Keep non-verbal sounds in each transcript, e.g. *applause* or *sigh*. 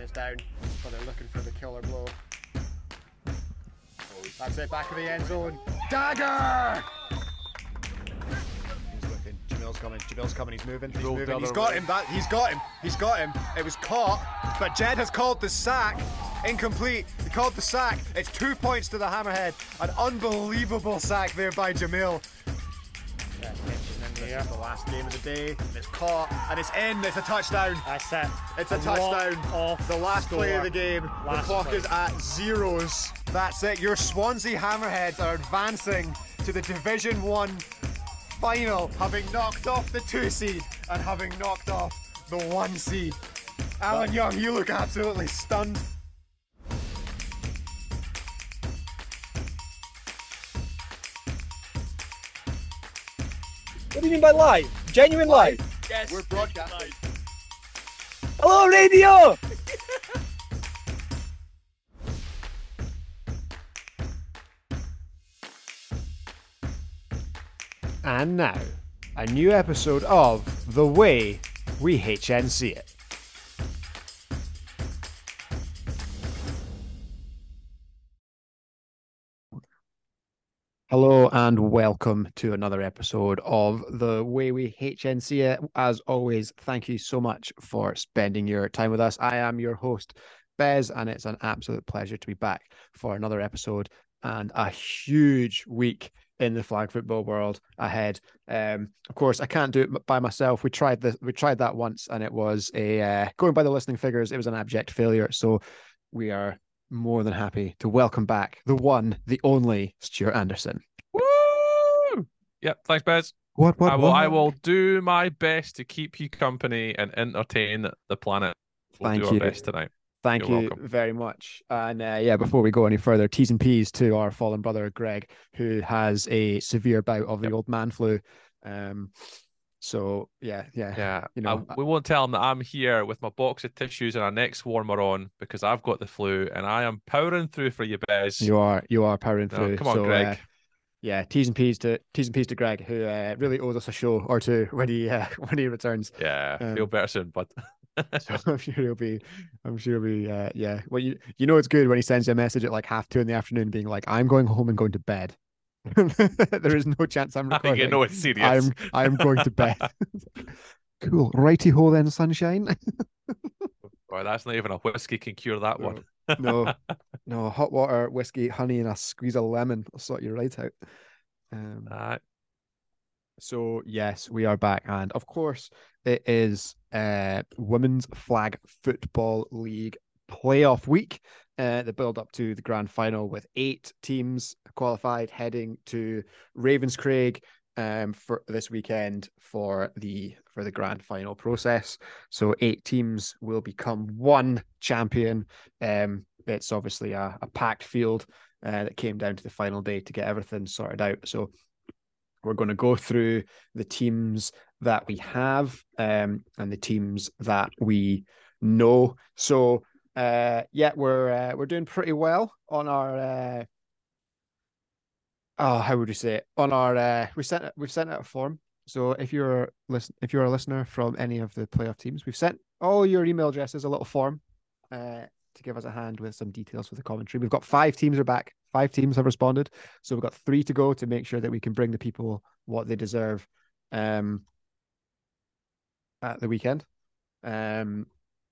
Kane is down, but they're looking for the killer blow. That's it, back of the end zone. Dagger! He's looking. Jamil's coming. Jamil's coming. He's moving. He's Rolled moving. He's got him. That he's got him. He's got him. It was caught, but Jed has called the sack. Incomplete. He called the sack. It's two points to the Hammerhead. An unbelievable sack there by Jamil. Yeah, is the last game of the day. and It's caught and it's in. It's a touchdown. That's it. It's a, lot touchdown. The last play of the game. the clock play. is at zeros. That's it. Your Swansea Hammerheads are advancing to the Division One final, having knocked off the two seed and having knocked off the one seed. Alan Young, you look absolutely stunned. What do you mean by live? Genuine live? Yes. We're broadcasting. Hello, radio! And now, a new episode of The Way We HNC It. Hello and welcome to another episode of The Way We HNC It. As always, thank you so much for spending your time with us. I am your host, Bez, and it's an absolute pleasure to be back for another episode and a huge week in the flag football world ahead. Um, of course, I can't do it by myself. We tried this. We tried that once, and it was a uh, going by the listening figures. It was an abject failure. So we are more than happy to welcome back the one, the only Stuart Anderson. Woo! Yep. Thanks, Bez. What? What? I will. I will do my best to keep you company and entertain the planet. We'll Thank do you. our best tonight. Thank You're you welcome. very much. And uh, yeah, before we go any further, T's and P's to our fallen brother Greg, who has a severe bout of the Yep. old man flu. Um, so yeah, yeah, Yeah. You I- know, we won't tell him that I'm here with my box of tissues and a next warmer on because I've got the flu and I am powering through for you, Bez. You are you are powering No, through. come on, so, Greg. uh, yeah, T's and P's to T's and P's to Greg, who uh, really owes us a show or two when he uh, *laughs* when he returns. Yeah. feel Um, better soon, but *laughs* So I'm sure he'll be, I'm sure he'll be, uh, yeah. Well, you you know it's good when he sends you a message at like half two in the afternoon, being like, "I'm going home and going to bed." *laughs* there is no chance I'm I think recording. you know it's serious. I'm I'm going to bed. *laughs* cool, righty ho then, sunshine. *laughs* Well, that's not even a whiskey can cure that one. no, no, hot water, whiskey, honey, and a squeeze of lemon. will sort you right out. Um. So yes, we are back, and of course, it is uh women's flag football league playoff week. Uh, the build up to the grand final with eight teams qualified heading to Ravenscraig um for this weekend for the for the grand final process. So eight teams will become one champion. Um, it's obviously a, a packed field uh, that came down to the final day to get everything sorted out. So we're going to go through the teams that we have um, and the teams that we know. So uh, yeah, we're uh, we're doing pretty well on our. Uh, oh, how would you say it? On our uh, we sent we've sent out a form. So if you're listen if you're a listener from any of the playoff teams, we've sent all your email addresses a little form uh, to give us a hand with some details for the commentary. We've got five teams are back. Five teams have responded. So we've got three to go to make sure that we can bring the people what they deserve um, at the weekend. Um,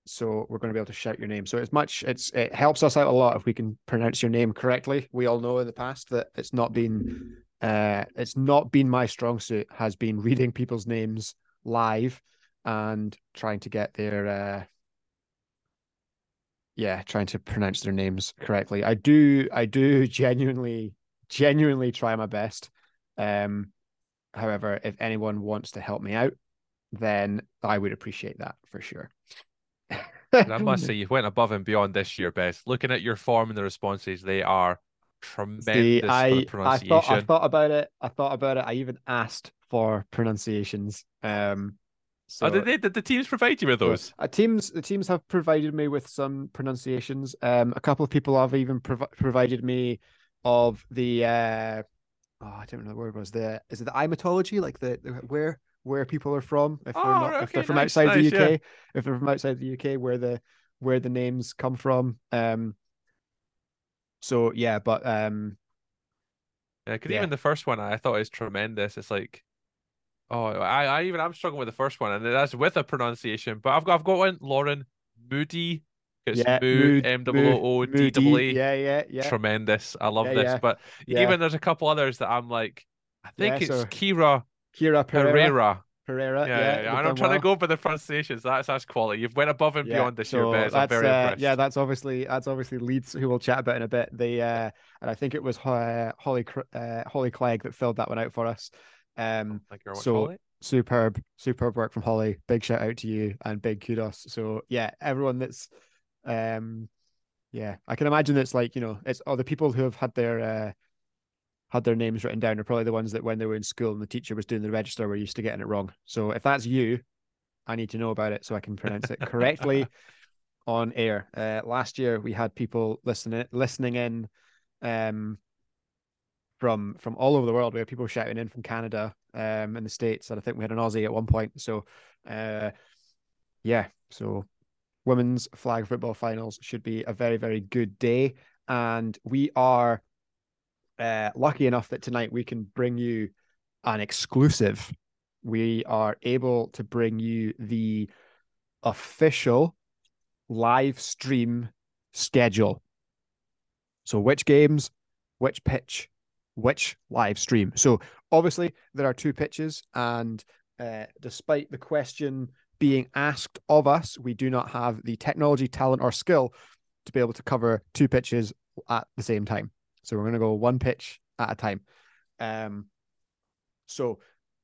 so we're going to be able to shout your name. So it's much it's it helps us out a lot if we can pronounce your name correctly. We all know in the past that it's not been uh it's not been my strong suit has been *laughs* reading people's names live and trying to get their uh yeah, trying to pronounce their names correctly. I do I do *laughs* genuinely genuinely try my best. Um however, if anyone wants to help me out, then I would appreciate that for sure. And I must say, you went above and beyond this year, Beth. Looking at your form and the responses, they are tremendous See, for I, I thought I thought about it. I thought about it. I even asked for pronunciations. Um, so oh, did, they, did the teams provide you with those? uh, teams the teams have provided me with some pronunciations. Um, a couple of people have even prov- provided me of the uh, oh, I don't know the word was the is it the imatology like the, the where where people are from if they're Oh, not right, if they're from nice, outside nice, the yeah. UK if they're from outside the UK where the where the names come from. Um, so yeah, but um, Yeah, because Yeah. even the first one I thought is tremendous. It's like, oh, I, I even I'm struggling with the first one, and that's with a pronunciation. But I've got I've got one, Lauren Moody. It's yeah, Moo M O O D E. Yeah, yeah, yeah. Tremendous. I love Yeah, this. yeah. But Yeah. even there's a couple others that I'm like, I think Yeah, it's so- Kira Kira Pereira. Pereira. Pereira. Yeah, yeah, yeah. And I'm trying well. to go by the pronunciations. That's that's quality. You've went above and Yeah, beyond this year, so Bez. I'm very uh, impressed. Yeah, that's obviously that's obviously Leeds who we'll chat about in a bit. They uh, and I think it was uh, Holly uh, Holly Clegg that filled that one out for us. Um, so- Holly. superb, superb work from Holly. Big shout out to you and big kudos. So yeah, everyone that's um yeah, I can imagine it's like, you know, it's all the people who have had their uh had their names written down are probably the ones that when they were in school and the teacher was doing the register were used to getting it wrong. So if that's you, I need to know about it so I can pronounce it correctly *laughs* on air. Uh last year we had people listening listening in um from from all over the world. We had people shouting in from Canada, um, in the states, and I think we had an Aussie at one point. So, uh, yeah. So, women's flag football finals should be a very very good day, and we are uh, lucky enough that tonight we can bring you an exclusive. We are able to bring you the official live stream schedule. So, which games, which pitch, which live stream. So obviously there are two pitches, and uh, despite the question being asked of us, we do not have the technology, talent, or skill to be able to cover two pitches at the same time. So we're going to go one pitch at a time. Um, so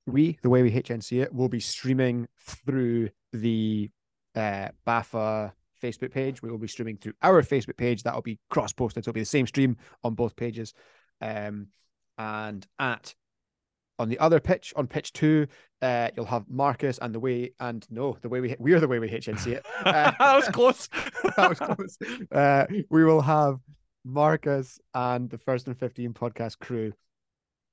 we, the way we HNC it, will be streaming through the uh, BAFA Facebook page. We will be streaming through our Facebook page. That will be cross posted. So it'll be the same stream on both pages. Um, and at on the other pitch, on pitch two, uh, you'll have Marcus and the way and no, the way we we are the way we HNC it. Uh, *laughs* that was close. *laughs* that was close. Uh, we will have Marcus and the First and Fifteen podcast crew.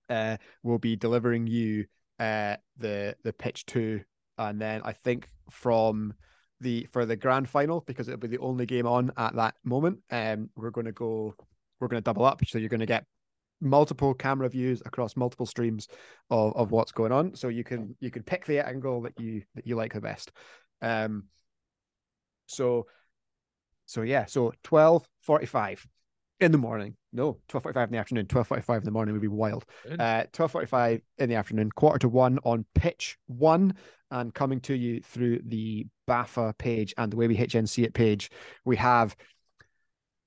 Uh, will be delivering you uh the the pitch two, and then I think from the for the grand final because it'll be the only game on at that moment. Um, we're going to go. We're to double up, so you're going to get multiple camera views across multiple streams of, of what's going on so you can you can pick the angle that you that you like the best um so so yeah so 12:45 in the morning no 12:45 in the afternoon 12:45 in the morning would be wild uh 12:45 in the afternoon quarter to 1 on pitch 1 and coming to you through the BAFA page and the way we HNC it page we have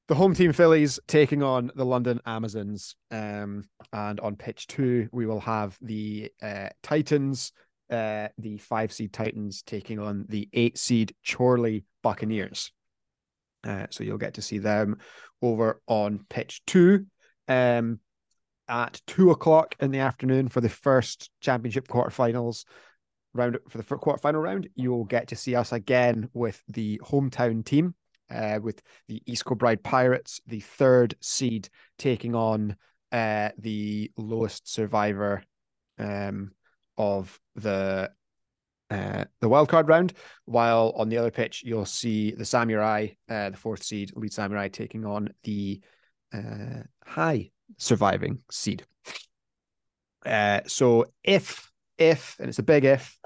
the home team Phillies taking on the London Amazons. Um, and on pitch two, we will have the uh, Titans, uh, the five seed Titans taking on the eight seed Chorley Buccaneers. Uh, so you'll get to see them over on pitch two. Um, at two o'clock in the afternoon for the first championship quarterfinals round for the quarterfinal round, you will get to see us again with the hometown team uh, with the East Kilbride Pirates, the third seed, taking on uh, the lowest survivor um, of the uh, the wildcard round. While on the other pitch, you'll see the Samurai, uh, the fourth seed, Leeds Samurai, taking on the uh, high surviving seed. Uh, so if if and it's a big if,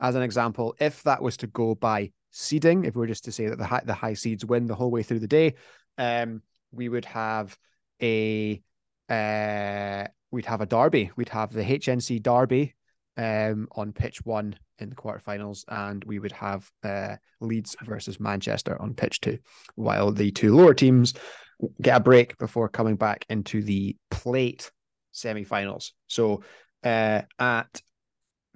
as an example, if that was to go by seeding, if we were just to say that the high, the high seeds win the whole way through the day, um, we would have a uh, we'd have a derby. We'd have the HNC derby um, on pitch one in the quarterfinals, and we would have uh, Leeds versus Manchester on pitch two, while the two lower teams get a break before coming back into the plate semi-finals. So uh, at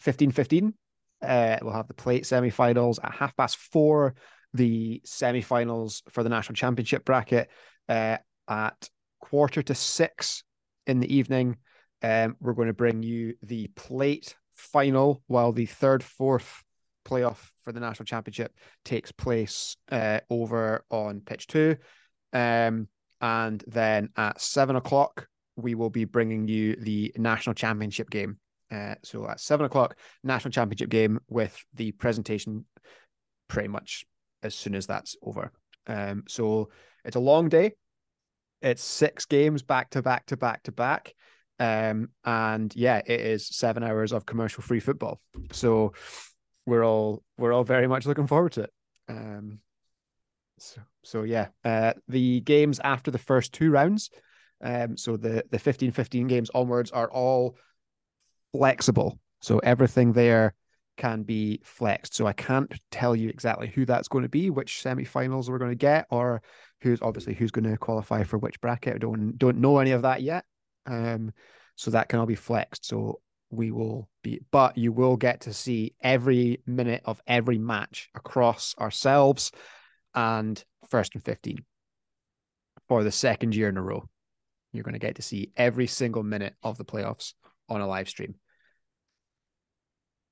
fifteen fifteen. Uh, we'll have the plate semi-finals at half past four. The semi-finals for the national championship bracket uh, at quarter to six in the evening. Um, we're going to bring you the plate final, while the third, fourth playoff for the national championship takes place uh, over on pitch two. Um, and then at seven o'clock, we will be bringing you the national championship game. Uh, so at seven o'clock, national championship game with the presentation pretty much as soon as that's over. Um, so it's a long day. It's six games back to back to back to back. Um, and yeah, it is seven hours of commercial free football. So we're all we're all very much looking forward to it. Um, so, so yeah, uh, the games after the first two rounds, um, so the the 15-15 games onwards are all flexible. So everything there can be flexed. So I can't tell you exactly who that's going to be, which semi-finals we're going to get, or who's obviously who's going to qualify for which bracket. I don't don't know any of that yet. Um, so that can all be flexed. So we will be, but you will get to see every minute of every match across ourselves and first and 15 for the second year in a row. You're going to get to see every single minute of the playoffs on a live stream.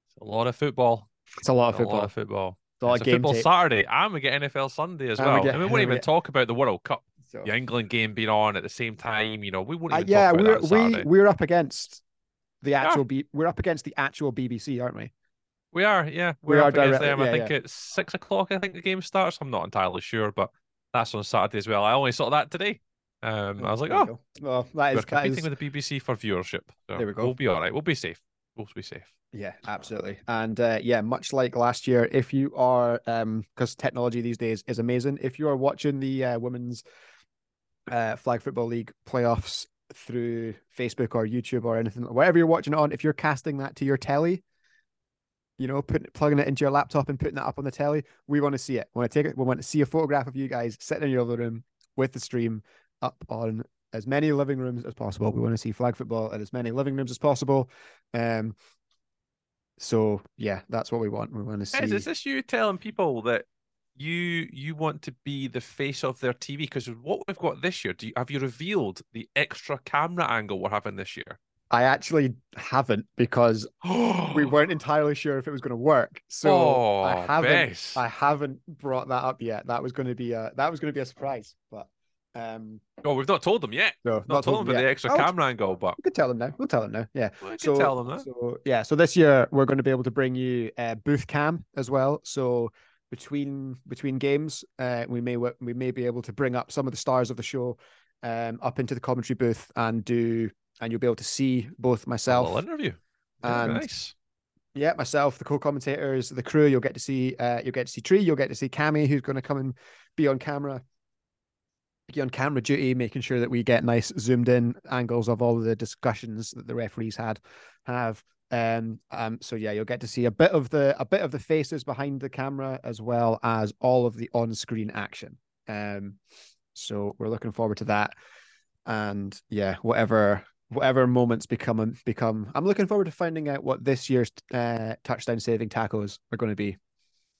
It's a lot of football. It's a lot of A football. lot of football. It's a lot It's of a football tape. Saturday, and we get NFL Sunday as And we well. get- and we won't even get- talk about the World Cup, So- the England game being on at the same time. You know, we won't Uh, yeah, we're we we're up against the actual B, we're up against the actual BBC, aren't we? We are, yeah. We We're are up against them. I think yeah. it's six o'clock. I think the game starts. I'm not entirely sure, but that's on Saturday as well. I only saw that today. Um, I was like, oh, well, that we're competing is with the BBC for viewership. So There we go. We'll be all right. We'll be safe. We'll be safe. Yeah, absolutely. And uh, yeah, much like last year, if you are, um, because technology these days is amazing, if you are watching the uh, women's uh, flag football league playoffs through Facebook or YouTube or anything, whatever you're watching it on, if you're casting that to your telly, you know, putting plugging it into your laptop and putting that up on the telly, we want to see it. We want to take it. We want to see a photograph of you guys sitting in your living room with the stream up on as many living rooms as possible. We want to see flag football at as many living rooms as possible. Um, so yeah, that's what we want. We want to see. Is, is this you telling people that you you want to be the face of their TV? Because what we've got this year, do you, have you revealed the extra camera angle we're having this year? I actually haven't because we *gasps* weren't entirely sure if it was going to work. So oh, I haven't. Bez. I haven't brought that up yet. That was going to be a that was going to be a surprise. But um, Oh, we've not told them yet. no, Not, told them about yet. the extra Oh, camera angle, but We could tell them now. We'll tell them now. Yeah. we so tell them that. So yeah, so this year we're going to be able to bring you uh, booth cam as well. So between between games, uh, we may we may be able to bring up some of the stars of the show um, up into the commentary booth and do, and you'll be able to see both myself, little interview. And- nice. yeah, myself, the co-commentators, the crew. You'll get to see, uh, you'll get to see Tree, you'll get to see Cammy, who's going to come and be on camera, be on camera duty, making sure that we get nice zoomed in angles of all of the discussions that the referees had have. Um, um, so yeah, you'll get to see a bit of the a bit of the faces behind the camera as well as all of the on-screen action. Um, so we're looking forward to that. And yeah, whatever whatever moments become become. I'm looking forward to finding out what this year's uh, touchdown saving tackles are going to be.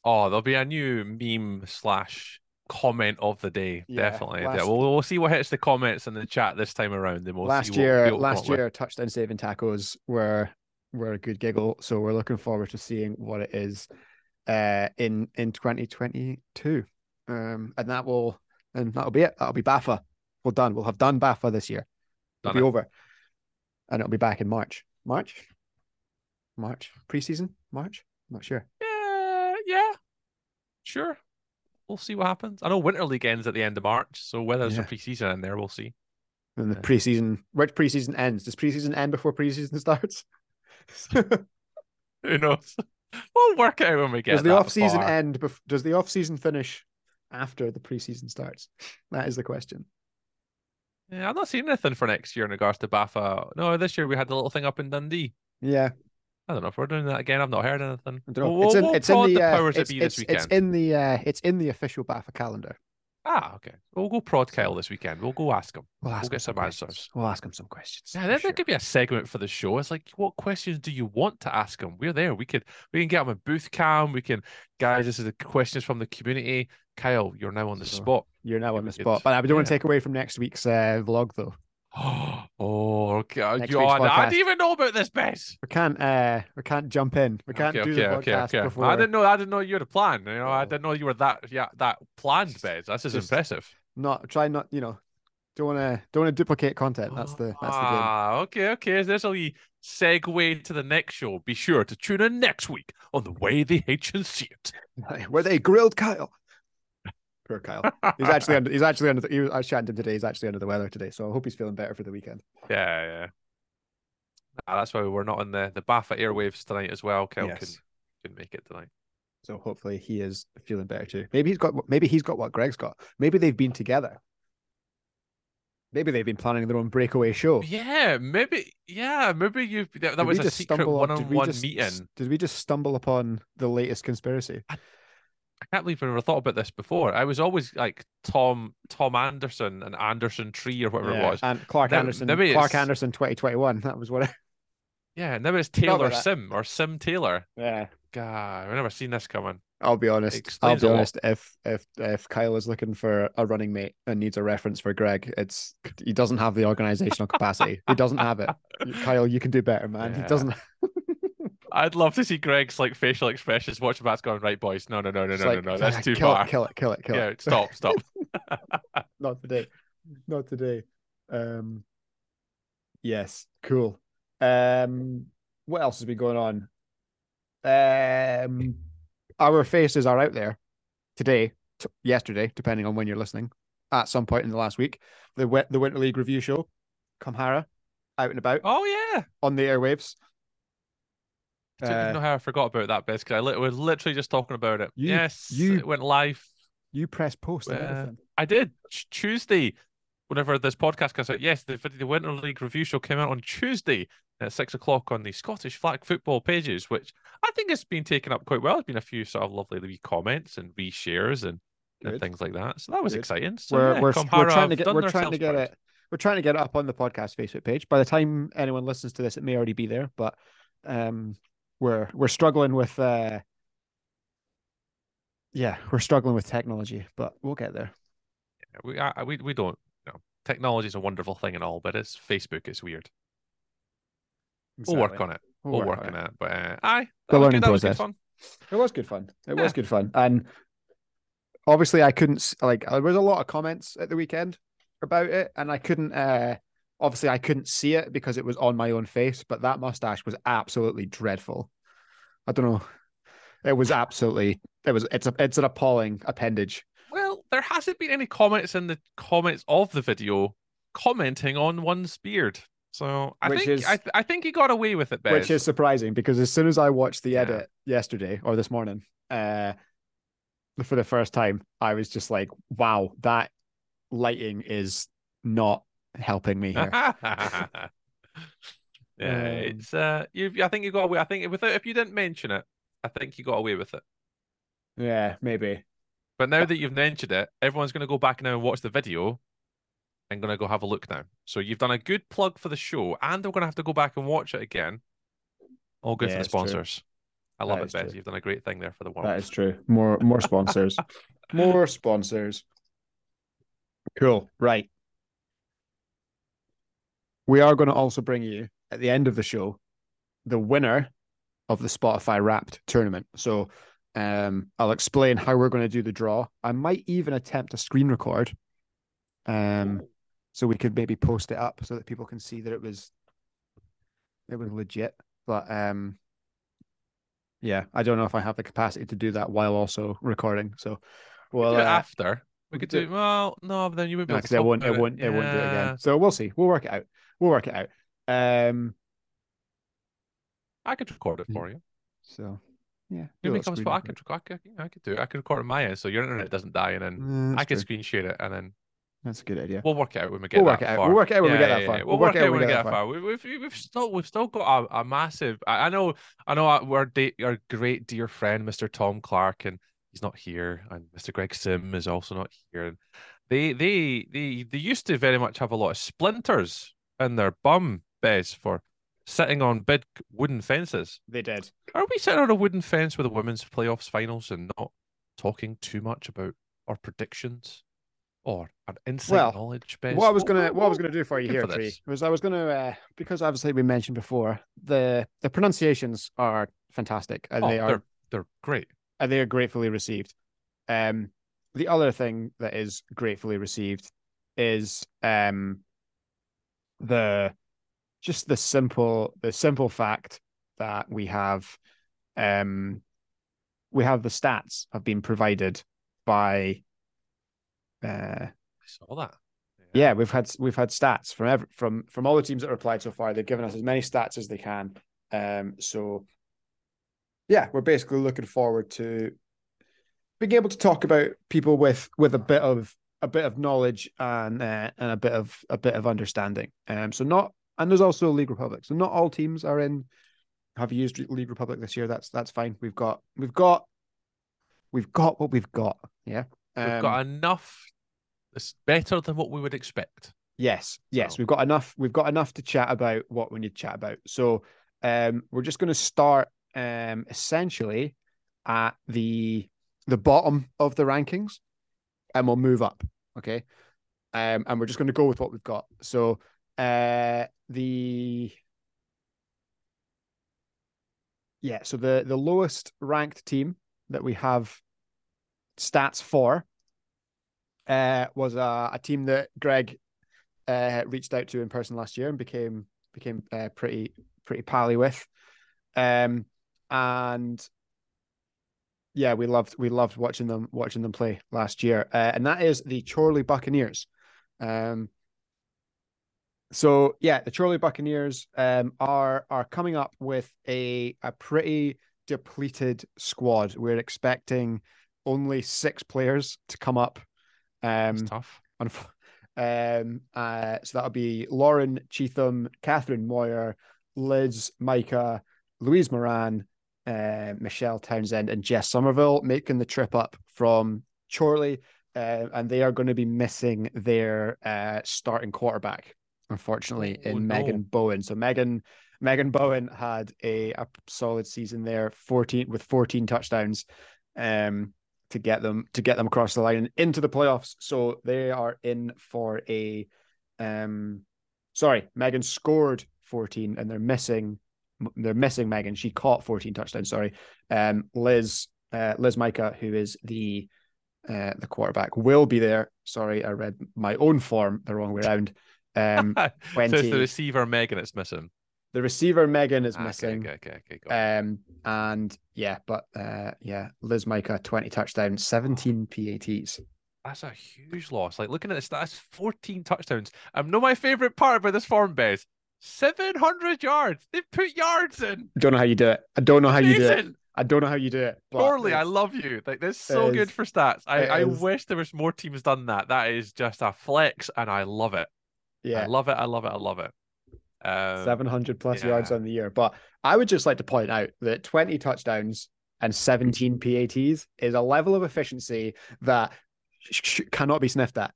Oh, there'll be a new meme slash comment of the day. Yeah, Definitely. Yeah, we'll, we'll see what hits the comments in the chat this time around. Then we'll last year, last with. year touchdown saving tackles were were a good giggle. So we're looking forward to seeing what it is uh, in in 2022. Um, and that will and that'll be it. That'll be BAFA. We're done. We'll have done BAFA this year. It'll Done be it. over, and it'll be back in March. March, March preseason. March. Not sure. Yeah, yeah, sure. We'll see what happens. I know Winter League ends at the end of March, so whether there's Yeah. a preseason in there, we'll see. And the preseason, which preseason ends? Does preseason end before preseason *laughs* starts? *laughs* Who knows? We'll work out when we get does the off season far. end? Bef- does the off season finish after the preseason starts? That is the question. Yeah, I'm not seeing anything for next year in regards to BAFA. No, this year we had the little thing up in Dundee. Yeah, I don't know if we're doing that again. I've not heard anything. I don't know. We'll, it's in, we'll it's in the, uh, it's, this it's, weekend. it's in the uh, it's in the official BAFA calendar. Ah, okay. We'll go prod Kyle this weekend. We'll go ask him. We'll ask We'll him get some questions. answers. We'll ask him some questions. Yeah, that, sure. that could be a segment for the show. It's like, what questions do you want to ask him? We're there. We could we can get him a booth cam. We can, guys. This is the questions from the community. Kyle, you're now on the So- spot. You're now on the spot, but I don't want to take away from next week's uh, vlog though. *gasps* oh, okay. Next God, I podcast. didn't even know about this, Bez. We can't uh, we can't jump in. We can't okay, do okay, the okay, podcast okay. before. I didn't know. I didn't know you had a plan. You know, I Oh. didn't know you were that. Yeah, that planned, Bez. That's Just- impressive. Not try not you know. Don't want to don't want to duplicate content. That's the that's the game. Ah, okay, okay. There's a wee segue to the next show. Be sure to tune in next week on the way *laughs* HNC it. *laughs* Were they grilled Kyle? Poor Kyle. *laughs* He's actually under. He's actually under. The, he was, I was chatting to him today. He's actually under the weather today, so I hope he's feeling better for the weekend. Yeah, yeah. Nah, that's why we're not on the the BAFA airwaves tonight as well. Kel Yes. can can make it tonight. So hopefully he is feeling better too. Maybe he's got. Maybe he's got what Greg's got. Maybe they've been together. Maybe they've been planning their own breakaway show. Yeah, maybe. Yeah, maybe you. That, that Did was a just secret stumble on- did we one-on-one meeting. Did we just stumble upon the latest conspiracy? I can't believe I never thought about this before. I was always like Tom Tom Anderson and Anderson Tree or whatever it was. And Clark Now- Anderson. maybe Clark Anderson, twenty twenty one. That was what. I, Yeah, now it's Taylor. Sim or Sim Taylor. yeah. God, I've never seen this coming. I'll be honest. I'll be honest. If if if Kyle is looking for a running mate and needs a reference for Greg, it's he doesn't have the organizational capacity. He doesn't have it. *laughs* Kyle, you can do better, man. He doesn't. *laughs* I'd love to see Greg's like facial expressions. Watch the bats going right, boys. No, no, no, no, no, like, no, no. That's "Ah, too kill far. It, kill it, kill it, kill yeah, it. stop, stop. *laughs* *laughs* Not today. Not today. Um. Yes. Cool. Um. What else has been going on? Um. Our faces are out there today, t- yesterday, depending on when you're listening. At some point in the last week, the the Winter League review show, Kamhara, out and about oh yeah. on the airwaves. I don't Uh, know how I forgot about that bit because I li- was literally just talking about it. You- yes, you- it went live. you press post. Uh. I did Tuesday. Whenever this podcast comes out, yes, the the Winter League review show came out on Tuesday at six o'clock on the Scottish Flag Football pages, which I think has been taken up quite well. There's been a few sort of lovely wee comments and wee shares and, and things like that. So that was Good. exciting. So, we're yeah, we're, we're trying to get we're trying to get proud. it we're trying to get it up on the podcast Facebook page. By the time anyone listens to this, it may already be there. But um, we're we're struggling with uh, yeah, we're struggling with technology, but we'll get there. We I, we we don't. You know, technology is a wonderful thing and all, but it's Facebook. It's weird. We'll work on it. We'll, work on it. But uh, aye, The was learning good. That was good fun. It was good fun. It Yeah. was good fun, and obviously, I couldn't like. There was a lot of comments at the weekend about it, and I couldn't. uh Obviously, I couldn't see it because it was on my own face. But that mustache was absolutely dreadful. I don't know. It was absolutely. It was. It's a. It's an appalling appendage. Well, there hasn't been any comments in the comments of the video commenting on one's beard. So I Which think is- I, th- I think he got away with it, Bez. which is surprising because as soon as I watched the Yeah. edit yesterday or this morning, uh, for the first time, I was just like, "Wow, that lighting is not helping me here." *laughs* yeah, Um, it's uh, you. I think you got away. I think without if you didn't mention it, I think you got away with it. yeah, maybe. But now that you've mentioned it, everyone's going to go back now and watch the video and going to go have a look now. So you've done a good plug for the show, and they're going to have to go back and watch it again. All good Yeah, for the it's true. sponsors. I love That it, Bez. true. You've done a great thing there for the world. That is true. More more sponsors. *laughs* more sponsors. Cool. Right. We are going to also bring you at the end of the show the winner of the Spotify Wrapped tournament. So um, I'll explain how we're going to do the draw. I might even attempt a screen record. Um, so we could maybe post it up so that people can see that it was it was legit. But um, yeah, I don't know if I have the capacity to do that while also recording. So, well, do it uh, after. We we could could do well. No, but then you able because to it won't, it about won't, it won't do it again. So we'll see. We'll work it out. We'll work it out. Um, I could record it for you. so yeah, a becomes screen I could, I could, I could do it. I could record it my end, so your internet doesn't die, and then I true. screen share it, and then That's a good idea. we'll work it out when we get We'll that work it out. far. We'll work it out when we Yeah, get that far. yeah. We'll We'll work it out when we get that far. We, we've we've still we've still got a, a massive. I, I know I know our da- our great dear friend Mr. Tom Clark, and he's not here, and Mr. Greg Sim is also not here. And they they they they used to very much have a lot of splinters in their bum beds for sitting on big wooden fences. They did. Are we sitting on a wooden fence with the women's playoffs finals and not talking too much about our predictions or our inside Well, knowledge? Bez? What I was gonna what- what I was gonna do for you here, for Tree, was I was gonna uh, because obviously we mentioned before the the pronunciations are fantastic and Oh, they are they're they're great. and they are gratefully received. Um, the other thing that is gratefully received is um the just the simple the simple fact that we have um we have the stats have been provided by uh, I saw that. yeah, we've had we've had stats from every, from from all the teams that replied so far. They've given us as many stats as they can. Um, so yeah, we're basically looking forward to being able to talk about people with with a bit of a bit of knowledge and uh, and a bit of a bit of understanding. Um, so not and there's also League Republic. So not all teams are in have used League Republic this year. That's that's fine. We've got we've got we've got what we've got. Yeah. We've Um, got enough. It's better than what we would expect. Yes, yes, So- we've got enough. We've got enough to chat about what we need to chat about. So, um, we're just going to start, um, essentially at the the bottom of the rankings, and we'll move up. Okay, um, and we're just going to go with what we've got. So, uh, the yeah, so the the lowest ranked team that we have stats for uh, was a, a team that Greg uh, reached out to in person last year and became became uh, pretty pretty pally with, um, and yeah, we loved we loved watching them watching them play last year, uh, and that is the Chorley Buccaneers. Um, so yeah, the Chorley Buccaneers um, are are coming up with a a pretty depleted squad. We're expecting only six players to come up. Um, It's tough. Um, uh, so that'll be Lauren Cheatham, Catherine Moyer, Liz Micah, Louise Moran, uh, Michelle Townsend, and Jess Somerville making the trip up from Chorley. Uh, and they are going to be missing their uh, starting quarterback, unfortunately, Oh, in no. Megan Bowen. So Megan Megan Bowen had a, a solid season there, 14 with 14 touchdowns. Um, to get them to get them across the line and into the playoffs. So they are in for a um sorry, Megan scored 14 and they're missing they're missing Megan. She caught 14 touchdowns, sorry. Um Liz uh Liz Micah, who is the uh the quarterback, will be there. Sorry, I read my own form the wrong way around. Um *laughs* so it's the receiver Megan it's missing. the receiver Megan is Ah, missing. Okay, okay, okay. Um, and yeah, but uh, yeah, Liz Micah, 20 touchdowns, 17 PATs. That's a huge loss. Like looking at this, that's 14 touchdowns. Um, not my favorite part about this form, Bez, 700 yards. They've put yards in. I don't know how you do it. I don't know how you do it. I don't know how you do it. But Chorley, I love you. Like this is so it good for stats. I, I is. wish there was more teams done that. That is just a flex, and I love it. Yeah, I love it. I love it. I love it. Um, 700 plus yards on the year. But I would just like to point out that 20 touchdowns and 17 PATs is a level of efficiency that sh- sh- cannot be sniffed at.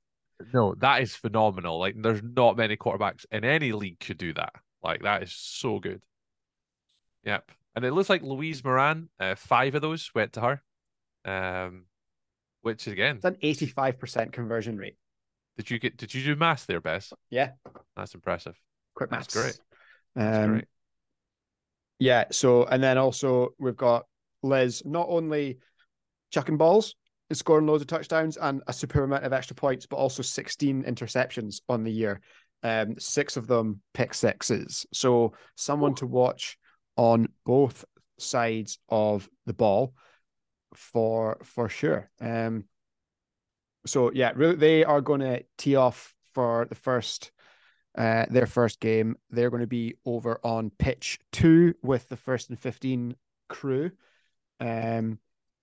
No, that is phenomenal. Like, there's not many quarterbacks in any league could do that. Like, that is so good. Yep. And it looks like Louise Moran, uh, five of those went to her. Um, which again, It's an 85% conversion rate. did you get? Did you do maths there, Bez? Yeah, That's impressive. quick That's maths. great. That's Um, great. Yeah. So, and then also we've got Liz not only chucking balls and scoring loads of touchdowns and a super amount of extra points, but also 16 interceptions on the year. Um, six of them pick sixes. So, someone to watch on both sides of the ball for for sure. Um, so yeah, really, they are going to tee off for the first uh, their first game. They're going to be over on pitch two with the first and 15 crew. Um,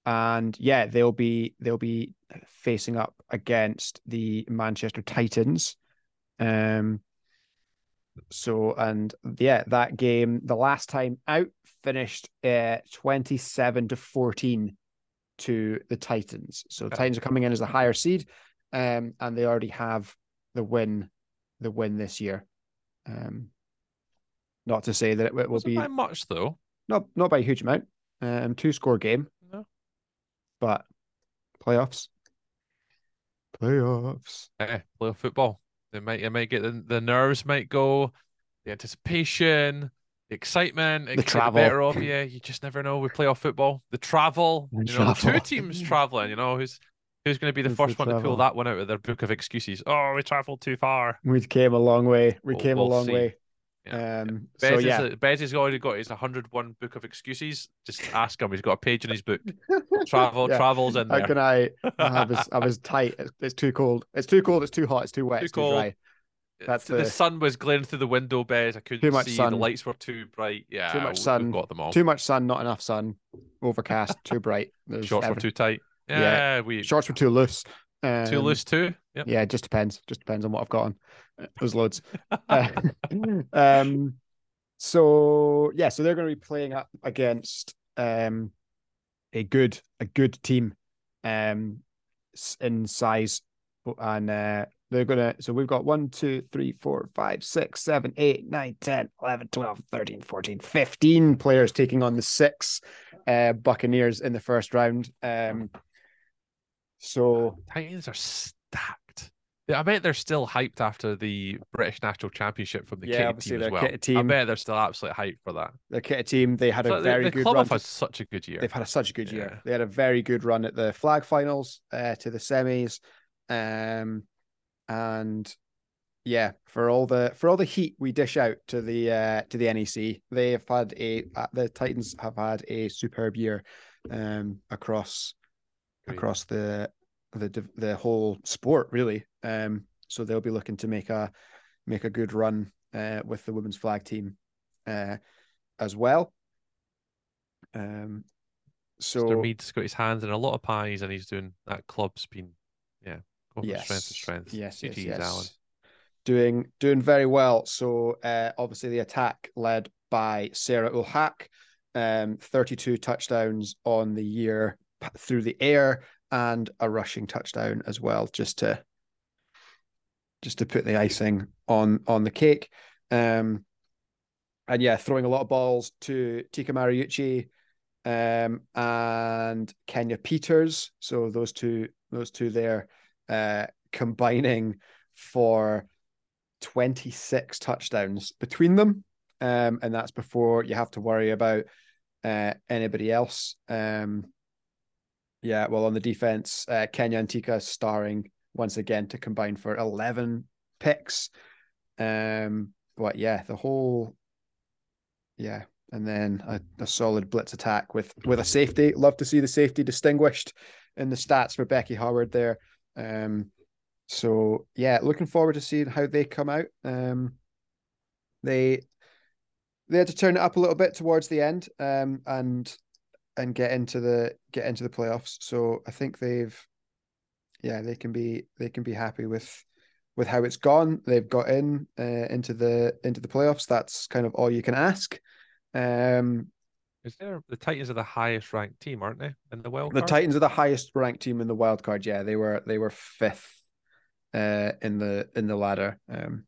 and yeah, they'll be they'll be facing up against the Manchester Titans. Um, so and yeah, that game the last time out finished uh 27 to 14 to the Titans. So Okay. Titans are coming in as the higher seed, um, and they already have the win the win this year. Um, not to say that it will Wasn't be by much though. not not by a huge amount. Um, two score game. But playoffs, playoffs. Eh, playoff football. They might, it might get the, the nerves might go, the anticipation, the excitement. It The travel. better of you. You just never know with playoff football. The travel, The you know, two teams traveling. You know, who's who's going to be the Who's the first one to pull that one out of their book of excuses? Oh, we traveled too far. We came a long way. We We'll- came we'll a long see. way. Um, Bez, so yeah, a- Bez has already got his 101 book of excuses. Just ask him. He's got a page in his book. *laughs* Travel, Yeah. travels in there. how can I? I was I was tight. It's, it's too cold. It's too cold. It's too hot. It's too wet. Too it's too dry. That's the, the- sun was glaring through the window, Bez. I couldn't Too much see. sun. The lights were too bright. Yeah, Too much sun. Got them all. Too much sun, not enough sun. Overcast, too bright. *laughs* There's Shorts were too tight. Yeah. Yeah, we Shorts were too loose. too Um, loose too. Yep. Yeah, it just depends. Just depends on what I've got on. *laughs* There's loads. *laughs* Uh, *laughs* um, so yeah, so they're going to be playing up against um a good a good team, um, in size, and uh, they're gonna. So we've got one, two, three, four, five, six, seven, eight, nine, 10, 11, 12, 13, 14, 15 players taking on the six uh Buccaneers in the first round. Um, so Titans are stacked. Yeah, I bet they're still hyped after the British National Championship from the Yeah, obviously team as well. kitted I bet they're still absolutely hyped for that. the Kit team, they had So a the- very the good club run. have had such a good year. They've had a, such a good year. They had a very good run at the flag finals, uh, to the semis, um, and yeah, for all the for all the heat we dish out to the uh, to the NEC, they have had a uh, the Titans have had a superb year, um, across Great. across the the the whole sport really. Um, so they'll be looking to make a make a good run uh, with the women's flag team, uh, as well. Um, so Mr. Mead's got his hands in a lot of pies and he's doing that club's been yeah, going from strength to strength. Yes, yes, yes. Alan. Doing doing very well. So uh, obviously the attack led by Sarah Ulhak, um, 32 touchdowns on the year through the air and a rushing touchdown as well, just to just to put the icing on on the cake. Um, and yeah, throwing a lot of balls to Tika Mariucci um, and Kenya Peters. So those two, those two there, uh, combining for 26 touchdowns between them. Um, and that's before you have to worry about uh, anybody else. Um, yeah, well, on the defense, uh, Kenya and Tika starring once again to combine for 11 picks. Um, but yeah, the whole, yeah, and then a, a solid blitz attack with with a safety. Love to see the safety distinguished in the stats for Becky Howard there. Um, so yeah, looking forward to seeing how they come out. Um, they they had to turn it up a little bit towards the end, um, and and get into the get into the playoffs. So I think they've, yeah, they can be they can be happy with with how it's gone. They've got in uh, into the into the playoffs. That's kind of all you can ask. Um, Is there the Titans are the highest ranked team, aren't they? In the wild the card? Titans are the highest ranked team in the wild card. Yeah, they were they were fifth uh, in the in the ladder. Um,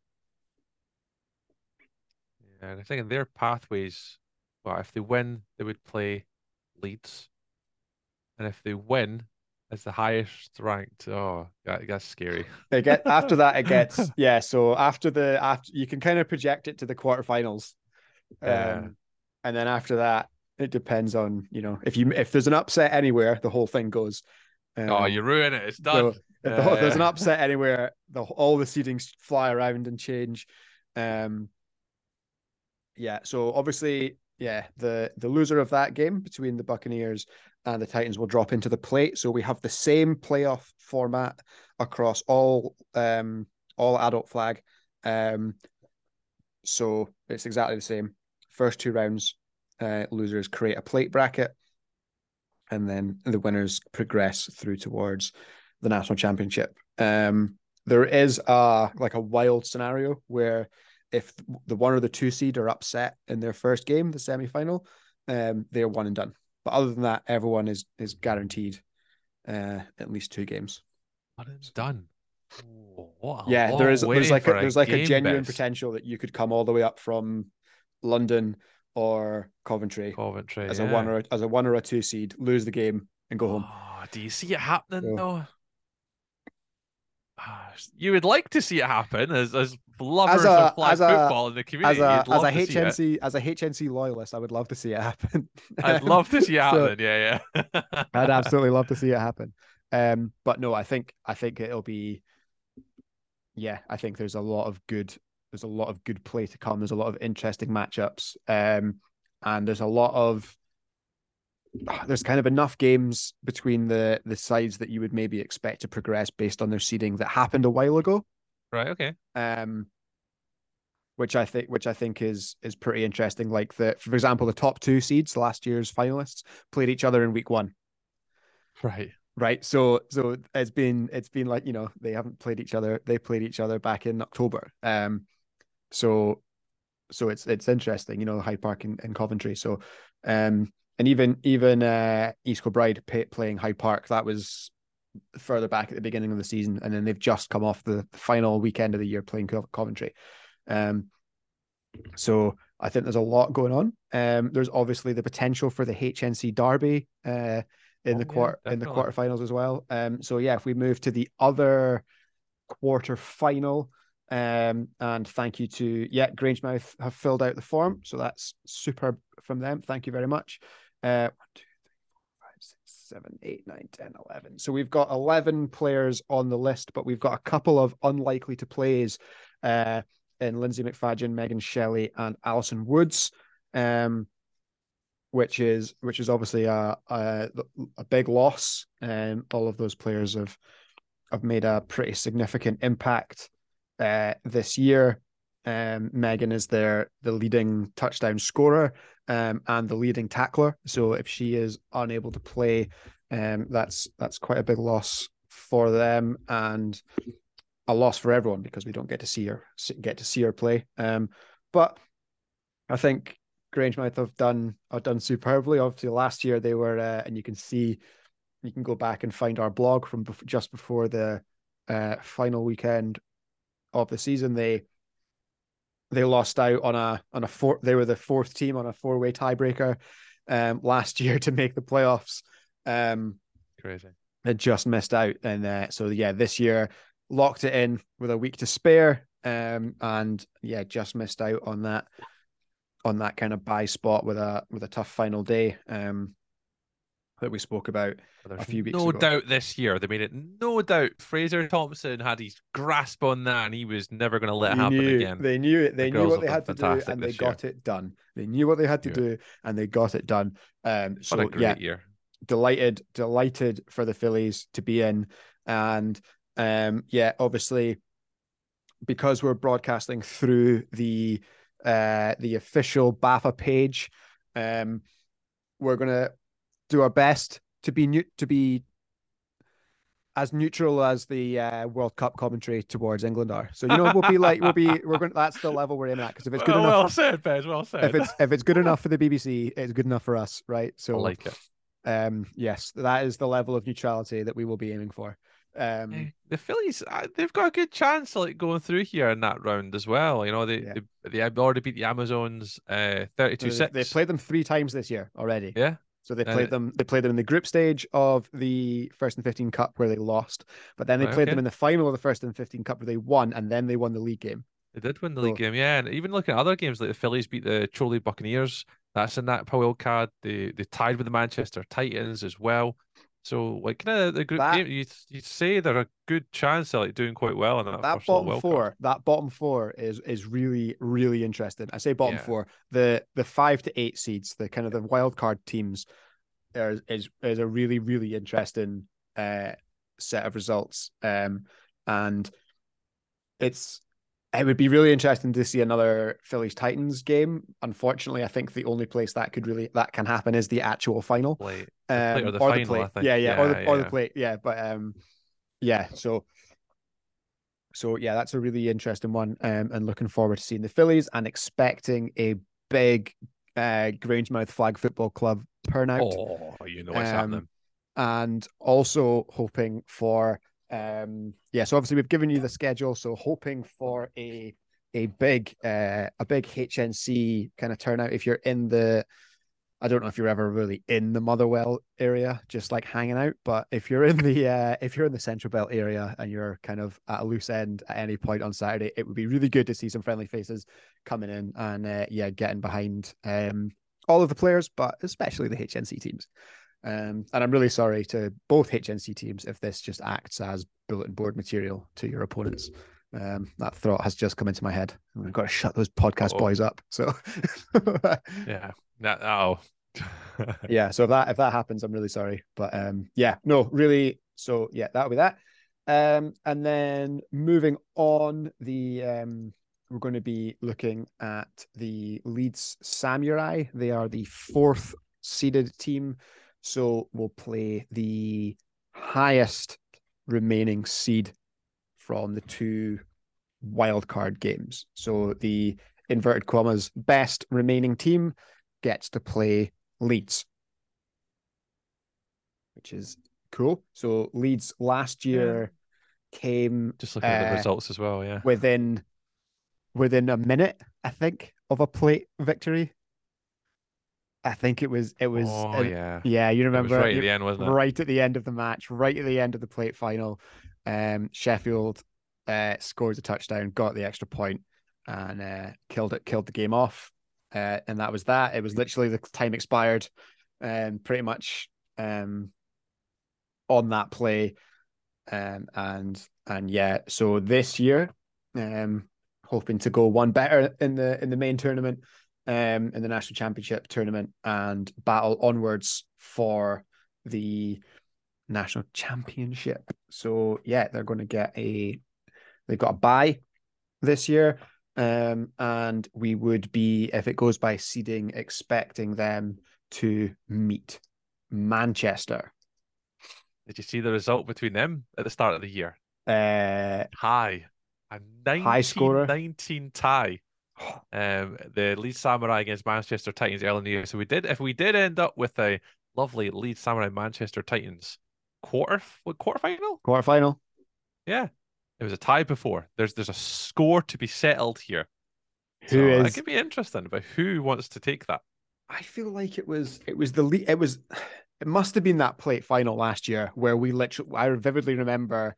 Yeah, and I think in their pathways, well, if they win, they would play Leeds. And if they win as the highest ranked, oh, that, that's scary. It get after that it gets *laughs* yeah. So after the after you can kind of project it to the quarterfinals, um, and then after that it depends on you know if you if there's an upset anywhere the whole thing goes. Um, oh, you ruin it. It's so done. if, the, there's an upset anywhere, the all the seedings fly around and change. Um, yeah. So obviously, yeah, the the loser of that game between the Buccaneers and the Titans will drop into the plate. So we have the same playoff format across all um all adult flag. Um, so it's exactly the same. First two rounds, uh, losers create a plate bracket, and then the winners progress through towards the national championship. Um, there is a like a wild scenario where if the one or the two seed are upset in their first game, the semi final, um, they're one and done. But other than that, everyone is is guaranteed uh, at least two games. But it's done. Oh, yeah, there is there's like a, there's like a genuine Bez. potential that you could come all the way up from London or Coventry Coventry. as yeah. a one or a, as a one or a two seed, lose the game and go home. Oh, do you see it happening So- though? Ah, You would like to see it happen as as lovers a- of flag as a- football in the As community. a as a see it. HNC as a HNC loyalist, I would love to see it happen. *laughs* I'd love to see it So- happen. yeah, yeah. *laughs* I'd absolutely love to see it happen. Um, but no, I think I think it'll be. Yeah, I think there's a lot of good there's a lot of good play to come. There's a lot of interesting matchups, um, and there's a lot of there's kind of enough games between the the sides that you would maybe expect to progress based on their seeding that happened a while ago. Right. Okay. Um, which I think which I think is is pretty interesting. Like the for example, the top two seeds, last year's finalists, played each other in week one. Right. Right. So so it's been it's been like, you know, they haven't played each other. They played each other back in October. Um so so it's it's interesting, you know, Hyde Park in, in Coventry. So um and even even uh East Kilbride pay, playing Hyde Park, that was further back at the beginning of the season, and then they've just come off the, final weekend of the year playing Co- Coventry. Um, so I think there's a lot going on. Um, there's obviously the potential for the HNC Derby uh, in Oh, the yeah, quarter in the definitely. quarterfinals as well. Um, so yeah, if we move to the other quarter final, um, and thank you to yeah, Grangemouth have filled out the form, so that's superb from them. Thank you very much. Uh, one, two, three, four, five, six, seven, eight, nine, 10, 11. So we've got 11 players on the list, but we've got a couple of unlikely to plays uh, in Lindsay McFadden, Megan Shelley, and Alison Woods, um, which is which is obviously a a, a big loss. And all of those players have have made a pretty significant impact uh, this year. Um, Megan is their the leading touchdown scorer um, and the leading tackler. So if she is unable to play, um, that's that's quite a big loss for them and a loss for everyone because we don't get to see her get to see her play. Um, but I think Grangemouth have done have done superbly. Obviously, last year they were, uh, and you can see, you can go back and find our blog from bef- just before the uh, final weekend of the season. They they lost out on a on a four. They were the fourth team on a four way tiebreaker um, last *laughs* year to make the playoffs. Um, Crazy. They just missed out, and uh, so yeah, this year locked it in with a week to spare, um, and yeah, just missed out on that on that kind of buy spot with a with a tough final day um, that we spoke about. There's few weeks no ago. doubt this year they made it no doubt. Fraser Thompson had his grasp on that, and he was never going to let it happen knew- again. They knew it. They The knew what they had to do, and they this year. got it done. They knew what they had to Yeah. do, and they got it done. Um, what so a great yeah, year. delighted, delighted for the Phillies to be in, and um, yeah, obviously because we're broadcasting through the uh the official BAFA page, um, we're gonna do our best to be new to be as neutral as the uh, World Cup commentary towards England are. So you know we'll be like we'll be *laughs* we're going that's the level we're aiming at because if it's good well, enough well said, Bez. Well said. if it's if it's good *laughs* enough for the BBC, it's good enough for us, right? I So like it. um yes, that is the level of neutrality that we will be aiming for. Um The Phillies, uh, they've got a good chance of like going through here in that round as well. You know, they Yeah. they, they already beat the Amazons, uh, thirty-two they've, six. they've played them three times this year already. Yeah, So they played them they played them in the group stage of the first and 15 cup where they lost, but then they played okay. them in the final of the first and 15 cup where they won and then they won the league game. they did win the So- league game. Yeah, and even looking at other games like the Phillies beat the Chorley Buccaneers. That's in that wild card. They they tied with the Manchester Titans as well. So like kind of the group That- game, you you say they're a good chance of like doing quite well in that, that bottom four, that bottom four is is really really interesting. I say bottom Yeah. four. The the five to eight seeds, the kind of the wild card teams, are, is is a really really interesting uh set of results. Um, and it's it would be really interesting to see another Phillies Titans game. Unfortunately, I think the only place that could really that can happen is the actual final. Um, plate or the or final, the plate. Yeah, yeah, or the Yeah, or the plate. Yeah, but um, yeah. So, so yeah, that's a really interesting one. Um, and looking forward to seeing the Phillies and expecting a big uh Grangemouth Flag Football Club turnout, Oh, you know what's Um, happening. and also hoping for um, yeah. So obviously we've given you the schedule, so hoping for a a big uh a big HNC kind of turnout if you're in the I don't know if you're ever really in the Motherwell area, just like hanging out. But if you're in the uh, if you're in the Central Belt area and you're kind of at a loose end at any point on Saturday, it would be really good to see some friendly faces coming in and uh, yeah, getting behind um, all of the players, but especially the HNC teams. Um, and I'm really sorry to both HNC teams if this just acts as bulletin board material to your opponents. Um, that thought has just come into my head. We've got to shut those podcast Uh-oh. boys up. So *laughs* Yeah. That, oh. *laughs* yeah, so if that if that happens, I'm really sorry. But um, yeah, no, really. So yeah, that'll be that. Um, and then moving on, the um, we're going to be looking at the Leeds Samurai. They are the fourth seeded team, so we'll play the highest remaining seed from the two wildcard games. So the inverted commas best remaining team gets to play Leeds, which is cool. So Leeds last year came Just looking at the Uh, results as well. Yeah. within within a minute, I think, of a plate victory. I think it was it was oh, uh, yeah. yeah, you remember right at the end, wasn't it? right at the end of the match, right at the end of the plate final. Um, Sheffield uh, scores a touchdown, got the extra point, and uh, killed it, killed the game off. Uh, and that was that. It was literally the time expired, um, pretty much um, on that play. Um, and and yeah, so this year, um, hoping to go one better in the in the main tournament, um, in the national championship tournament, and battle onwards for the national championship. So yeah, they're going to get a they've got a buy this year. Um, and we would be, if it goes by seeding, expecting them to meet Manchester. Did you see the result between them at the start of the year? Uh, High. A 19, High scorer. 19 tie. Um, the Leeds Samurai against Manchester Titans early in the year. So we did, if we did end up with a lovely Leeds Samurai Manchester Titans quarter, what quarterfinal? quarterfinal. Yeah, it was a tie before. There's there's a score to be settled here. Who so is? It could be interesting, but who wants to take that? I feel like it was it was the le- it was it must have been that plate final last year where we literally I vividly remember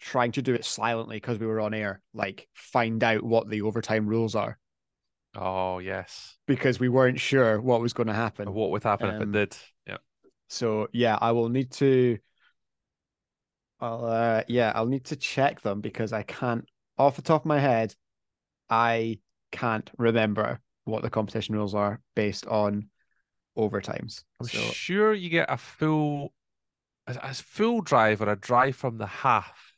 trying to do it silently because we were on air, like find out what the overtime rules are Oh yes, because we weren't sure what was going to happen. what would happen if Um, it did? Yeah, So yeah, I will need to. I'll uh, yeah, I'll need to check them because I can't off the top of my head. I can't remember what the competition rules are based on overtimes. I'm So sure you get a full, a, a full drive or a drive from the half.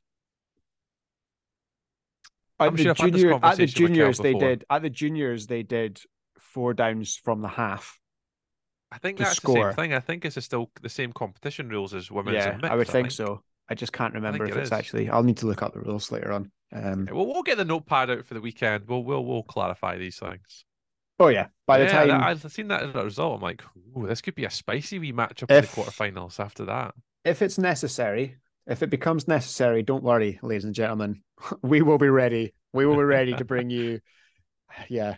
At I'm the sure this junior at the conversation with Kel juniors they did at the juniors they did four downs from the half. I think that's the same thing. I think it's still the same competition rules as women's yeah, mixed. I would think, so. I just can't remember if it it's is. actually. I'll need to look up the rules later on. Um, Yeah, Well, we'll get the notepad out for the weekend. We'll we'll we'll clarify these things. oh yeah, by the yeah, time that- I've seen that as a result. I'm like, ooh, this could be a spicy wee matchup in the If- quarterfinals after that. if it's necessary, if it becomes necessary, don't worry, ladies and gentlemen. *laughs* We will be ready. We will be ready to bring you. *sighs* Yeah,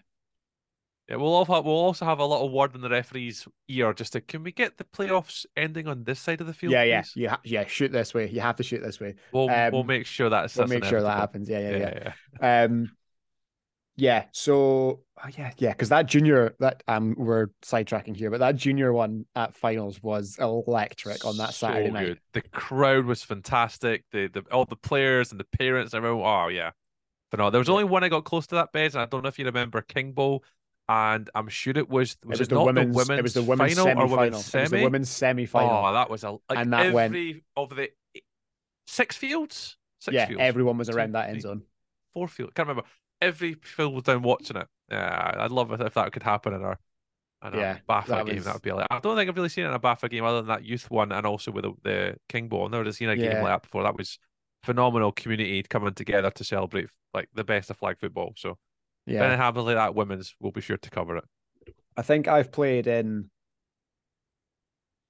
Yeah, we'll also we'll also have a little word in the referee's ear just to can we get the playoffs ending on this side of the field? yeah, yeah, please? ha- yeah. Shoot this way. You have to shoot this way. We'll we'll Um, make sure that's We'll make sure that inevitable. happens. Yeah, yeah, yeah. Yeah, yeah. Um, yeah. So oh, yeah, yeah, because that junior that um we're sidetracking here, but that junior one at finals was electric on that Saturday night. good. The crowd was fantastic. The the all the players and the parents and everyone. Oh yeah, phenomenal. There was Yeah. only one I got close to that bed, and I don't know if you remember King Bowl, and I'm sure it was was it was the not women's, the women's it was the women's final semi or women's It was the semi? women's semi final. Oh, that was a like And that every went- of the six fields, six yeah, fields, everyone was around that end zone. four field. Can't remember. Every field was down watching it. Yeah, I'd love it if that could happen in our. In Yeah, BAFA that game, was- that would be like. I don't think I've really seen it in a BAFA game other than that youth one, and also with the, the King Bowl. I've never seen a game like that before. That was phenomenal community coming together to celebrate like the best of flag football. So if Yeah, anything happens like that, women's, we'll be sure to cover it. I think I've played in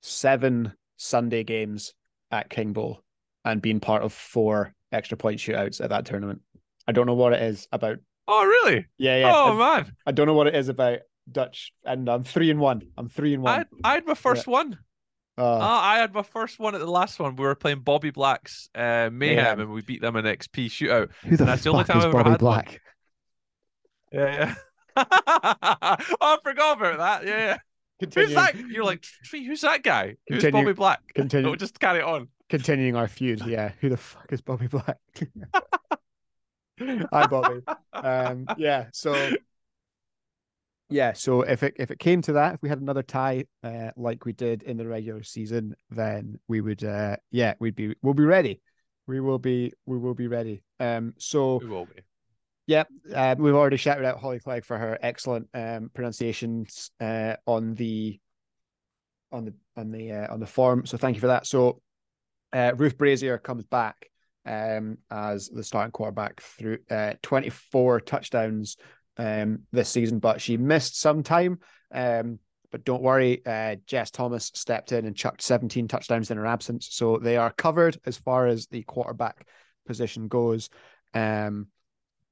seven Sunday games at King Bowl and been part of four extra point shootouts at that tournament. I don't know what it is about. Oh really? Yeah, yeah. Oh I, man, I don't know what it is about Dutch, and I'm three and one. I'm three and I one. had, I had my first one. Oh, Ah, I had my first one at the last one. We were playing Bobby Black's uh, Mayhem, Mayhem. and we beat them in XP shootout. who the that's the only fuck time is I've ever Bobby had one. Black? Yeah, yeah. *laughs* oh, I forgot about that. Yeah, yeah. Who's that? You're like, who's that guy? Who's Continue- Bobby Black? continue. *laughs* No, just carry it on. continuing our feud. Yeah, who the fuck is Bobby Black? *laughs* *laughs* Hi, Bobby. Um, yeah. So, yeah. So if it if it came to that, if we had another tie, uh, like we did in the regular season, then we would, uh, yeah, we'd be we'll be ready. We will be we will be ready. Um. So We will be. Yep, uh, we've already shouted out Holly Clegg for her excellent um, pronunciations uh, on the on the on the uh, on the form. So thank you for that. So uh, Ruth Brazier comes back um, as the starting quarterback through uh, 24 touchdowns um, this season, but she missed some time. Um, but don't worry, uh, Jess Thomas stepped in and chucked 17 touchdowns in her absence, so they are covered as far as the quarterback position goes. Um,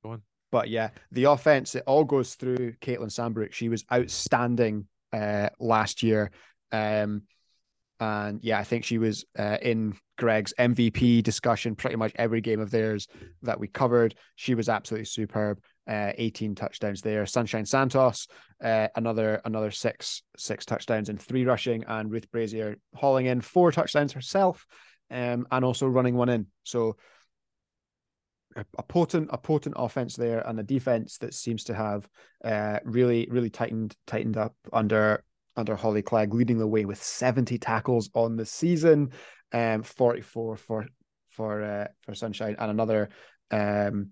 Go on. but yeah, the offense it all goes through Caitlin Sandbrook. She was outstanding uh, last year, um, and yeah, I think she was uh, in Greg's MVP discussion pretty much every game of theirs that we covered. She was absolutely superb. Uh, 18 touchdowns there. Sunshine Santos, uh, another another six six touchdowns and three rushing, and Ruth Brazier hauling in four touchdowns herself, um, and also running one in. So a, a potent a potent offense there and a defense that seems to have uh, really really tightened tightened up under under Holly Clegg leading the way with 70 tackles on the season um 44 for for uh, for Sunshine and another um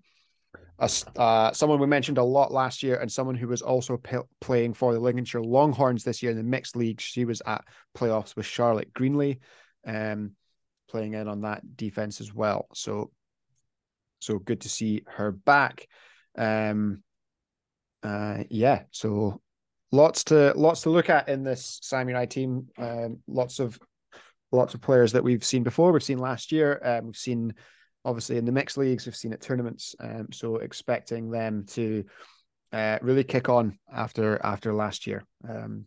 a, uh, someone we mentioned a lot last year and someone who was also p- playing for the Lincolnshire Longhorns this year in the mixed league she was at playoffs with Charlotte Greenley um playing in on that defense as well so so good to see her back. Um, uh, yeah, so lots to lots to look at in this Sam United team. Um, lots of lots of players that we've seen before. We've seen last year. Um, we've seen obviously in the mixed leagues. We've seen at tournaments. Um, so expecting them to uh, really kick on after after last year. Um,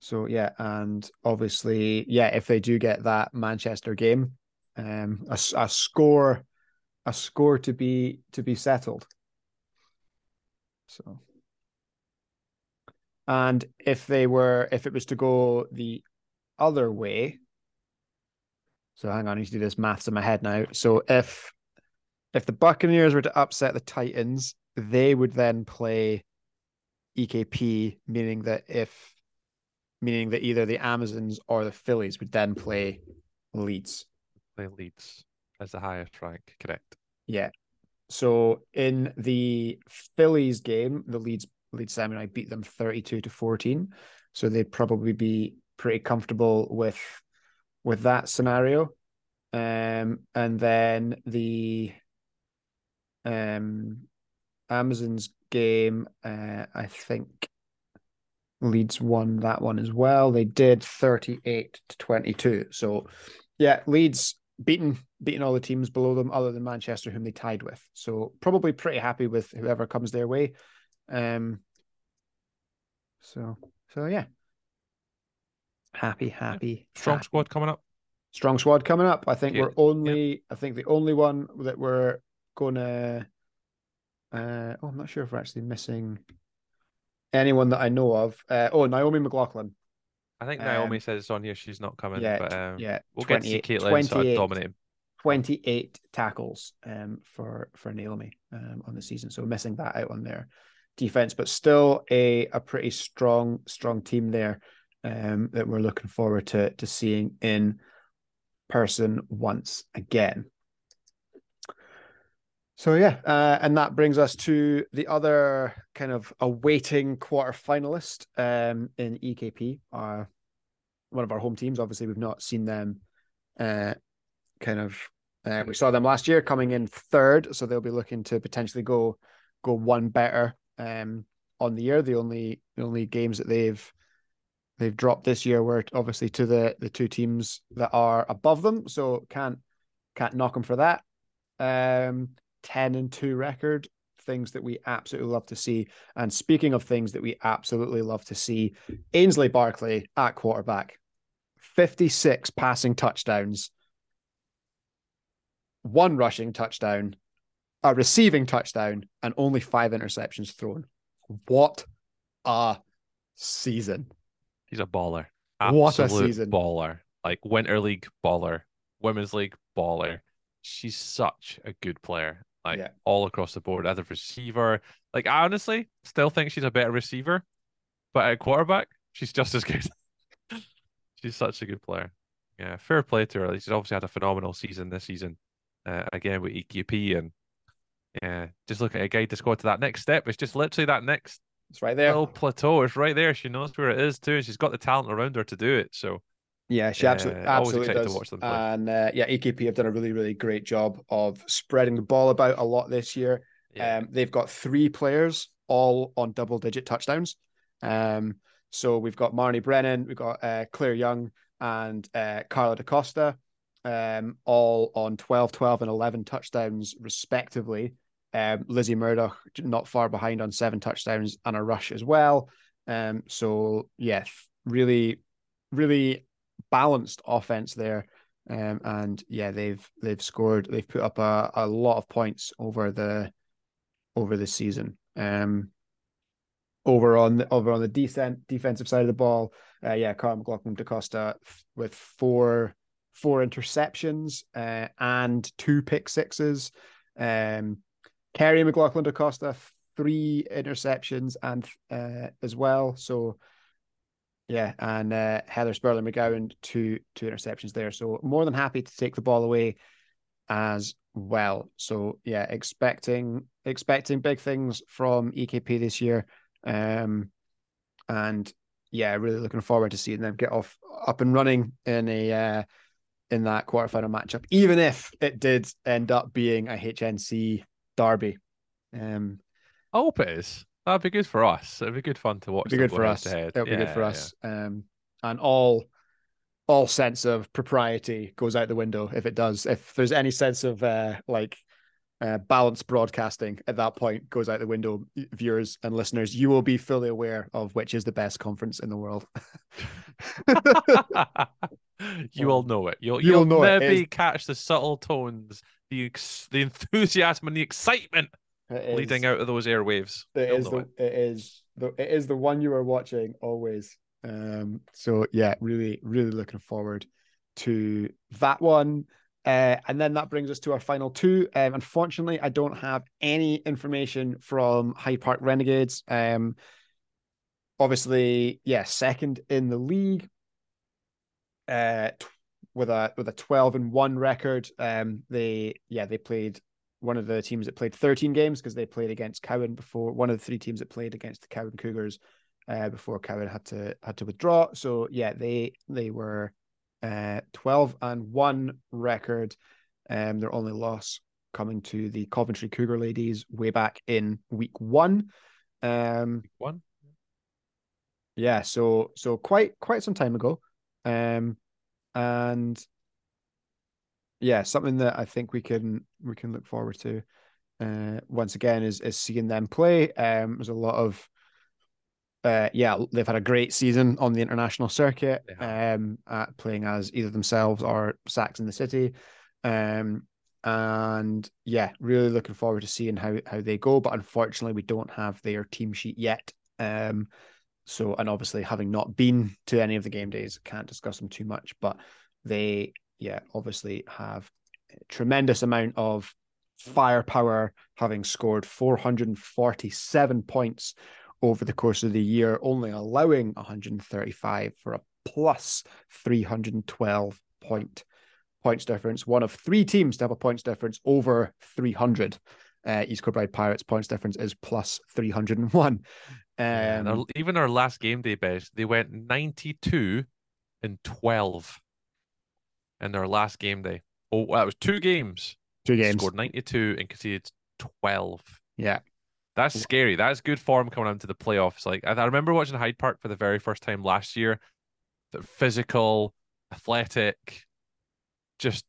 so yeah, and obviously, yeah, if they do get that Manchester game, um, a, a score, a score to be to be settled. So, and if they were, if it was to go the other way, so hang on, I need to do this maths in my head now. So if if the Buccaneers were to upset the Titans, they would then play EKP, meaning that if meaning that either the Amazons or the Phillies would then play Leeds. Play Leeds as the highest rank. Correct. Yeah. So in the Phillies game, the Leeds Leeds Samurai beat them 32 to 14. So they'd probably be pretty comfortable with with that scenario. Um and then the um Amazons game, uh I think Leeds won that one as well. They did 38 to 22. So yeah, Leeds beaten beaten all the teams below them other than Manchester whom they tied with. So probably pretty happy with whoever comes their way. Um so so yeah. Happy, happy. Strong happy. squad coming up. Strong squad coming up. I think Yeah, we're only I think the only one that we're gonna uh oh I'm not sure if we're actually missing anyone that I know of. Uh oh Naomi McLaughlin. I think Naomi Um, says it's on here. She's not coming. yeah, but um, yeah. we'll get to see 28 Caitlin sort 28 of dominating. 28 tackles um, for for Naomi um, on the season. So missing that out on their defense, but still a a pretty strong strong team there um, that we're looking forward to to seeing in person once again. So yeah, uh, and that brings us to the other kind of awaiting quarter finalist um, in EKP, our one of our home teams. Obviously, we've not seen them uh, kind of uh, we saw them last year coming in third, so they'll be looking to potentially go go one better um, on the year. The only the only games that they've they've dropped this year were obviously to the the two teams that are above them, so can't can't knock them for that. Um, ten and two record, things that we absolutely love to see. And speaking of things that we absolutely love to see, Ainsley Barkley at quarterback, fifty six passing touchdowns one rushing touchdown, a receiving touchdown, and only five interceptions thrown. What a season! He's a baller. What a season. baller. Like Winter League baller, Women's League baller. she's such a good player. Like Yeah. all across the board, as a receiver. Like I honestly still think she's a better receiver, but at quarterback, she's just as good. *laughs* she's such a good player. Yeah, fair play to her. She's obviously had a phenomenal season this season. Uh, again with EKP and yeah, just look at a guide to go to that next step. It's just literally that next It's right there. little plateau. It's right there. She knows where it is too, and she's got the talent around her to do it. So Yeah, she absolutely, Yeah, absolutely excited to does. watch them play. And uh, yeah, EKP have done a really, really great job of spreading the ball about a lot this year. yeah, Um, they've got three players all on double digit touchdowns. Um, so we've got Marnie Brennan, we've got uh, Claire Young, and uh, Carla DaCosta, um, all on 12, 12, and 11 touchdowns, respectively. Um, Lizzie Murdoch not far behind on seven touchdowns and a rush as well. Um, so, yeah, really, really balanced offense there. Um, and yeah, they've they've scored, they've put up a, a lot of points over the over the season. Um, over on the, over on the decent defensive side of the ball, uh, yeah, Carl McLaughlin DaCosta with four four interceptions uh, and two pick sixes. Um, Kerry McLaughlin Acosta, three interceptions and uh, as well. So yeah, and uh, Heather Sperling McGowan two two interceptions there. So more than happy to take the ball away as well. So yeah, expecting expecting big things from EKP this year. Um and yeah, really looking forward to seeing them get off up and running in a uh in that quarterfinal matchup, even if it did end up being a HNC derby. Um I hope it is. That'd be good for us. It'd be good fun to watch. it'd be good for us. to head. It'll be good Yeah, for yeah. us. Um, and all all sense of propriety goes out the window if it does. If there's any sense of uh, like uh, balanced broadcasting at that point goes out the window, viewers and listeners, you will be fully aware of which is the best conference in the world. *laughs* you *laughs* will know it. You'll You'll you'll know maybe It's- catch the subtle tones, the ex- the enthusiasm and the excitement It leading out of those airwaves. It is the it. it is the it is the one you are watching always. Um, so yeah, really, really looking forward to that one. Uh, and then that brings us to our final two. Um, unfortunately, I don't have any information from Hyde Park Renegades. Um, obviously, yeah, second in the league. Uh, with a with a twelve and one record. Um, they yeah they played one of the teams that played 13 games because they played against Cowan before one of the three teams that played against the Cowan Cougars uh, before Cowan had to had to withdraw. So yeah, they they were uh 12 and 1 record. Um their only loss coming to the Coventry Cougar ladies way back in week 1. Um One. yeah, so so quite quite some time ago. Um and yeah, something that I think we can we can look forward to uh once again is is seeing them play. Um there's a lot of uh yeah, they've had a great season on the international circuit, um at playing as either themselves or Sacks in the City. Um and yeah, really looking forward to seeing how how they go. But unfortunately, we don't have their team sheet yet. Um, so and obviously having not been to any of the game days, can't discuss them too much. But they, yeah, obviously have a tremendous amount of firepower, having scored 447 points over the course of the year, only allowing 135 for a plus 312 point points difference. One of three teams to have a points difference over 300. Uh, East Kilbride Pirates points difference is plus 301. Um, even our last game day best, they went 92 and 12 in their last game day. Oh, that was two games. two games. Scored 92 and conceded 12. Yeah. That's scary. That's good form coming into the playoffs. Like I, I remember watching Hyde Park for the very first time last year. The physical, athletic, just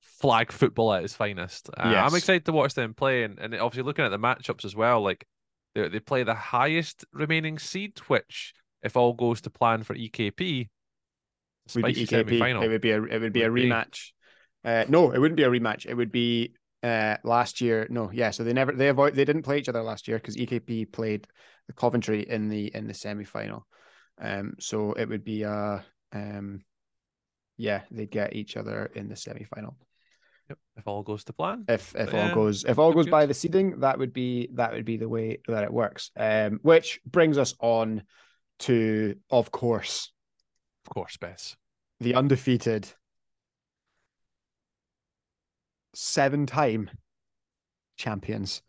flag football at its finest. Uh, I'm excited to watch them play, and, and obviously looking at the matchups as well. Like they they play the highest remaining seed, which if all goes to plan for EKP, be EKP. It would be a it would be a Would be. rematch. Uh, no, it wouldn't be a rematch. It would be uh last year. No, yeah. So they never they avoid they didn't play each other last year because EKP played the Coventry in the in the semi final. Um, so it would be uh um, yeah, they'd get each other in the semi final. Yep. If all goes to plan. if if Yeah, all goes if all goes by the seeding, that would be that would be the way that it works. Um, which brings us on to, of course, Of course, Bez. the undefeated seven-time champions,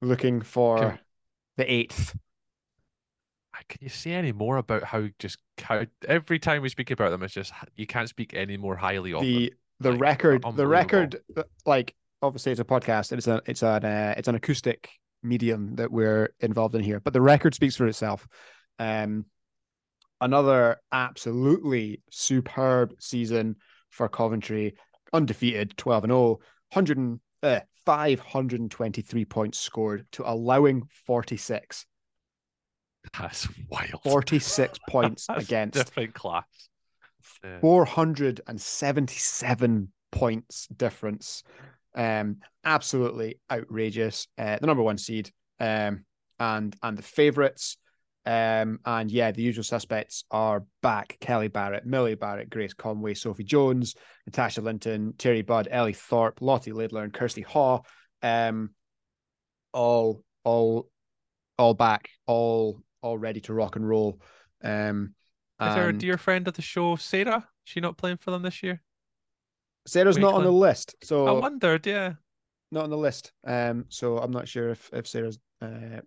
looking for Can- the eighth. Can you say any more about how just how every time we speak about them, it's just you can't speak any more highly of them. The Like, record the record like obviously it's a podcast and it's a it's an uh, it's an acoustic medium that we're involved in here but the record speaks for itself um another absolutely superb season for Coventry undefeated 12 and 0 100 uh, 523 points scored to allowing 46 That's wild. 46 *laughs* points against different class. Yeah. 477 points difference. Um, absolutely outrageous. Uh, the number one seed, um, and and the favourites. Um, and yeah, the usual suspects are back: Kelly Barrett, Millie Barrett, Grace Conway, Sophie Jones, Natasha Linton, Terry Budd, Ellie Thorpe, Lottie Lidler, and Kirsty Haw. Um, all all all back, all all ready to rock and roll. Um, Is there a dear friend of the show, Sarah? She not playing for them this year? Sarah's not on the list, so I wondered, yeah. not on the list. Um, so I'm not sure if if Sarah's uh,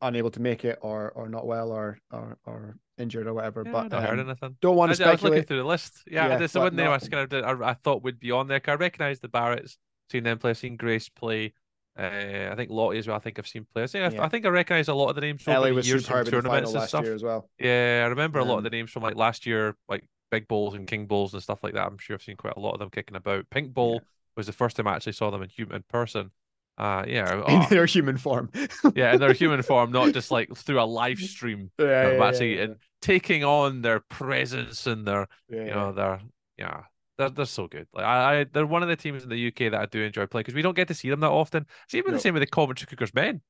unable to make it or or not well or or or injured or whatever. yeah I but heard um, anything. don't want to I was looking through the list. Yeah, Yeah, this the but one name I, was kind of did- I, I thought would be on there. I recognise the Barretts, seen them play, I've seen Grace play. Uh, I think Lottie as well. I think I've seen players. I think, I- Yeah. I think I recognise a lot of the names from Ellie was years from the tournaments and last stuff. year as well. Yeah, I remember a lot of the Um, names from like last year, like Big Balls and King Balls and stuff like that. I'm sure I've seen quite a lot of them kicking about. Pink Ball was the first time I actually saw them in human in person. Uh, yeah, *laughs* In oh, their human form. *laughs* yeah, in their human *laughs* form, not just like through a live stream. yeah, um, yeah, actually, yeah, and taking on their presence and their, yeah, you know, their, yeah, they're they're so good. Like I, I they're one of the teams in the UK that I do enjoy playing because we don't get to see them that often. It's even No. the same with the Coventry Cougars men,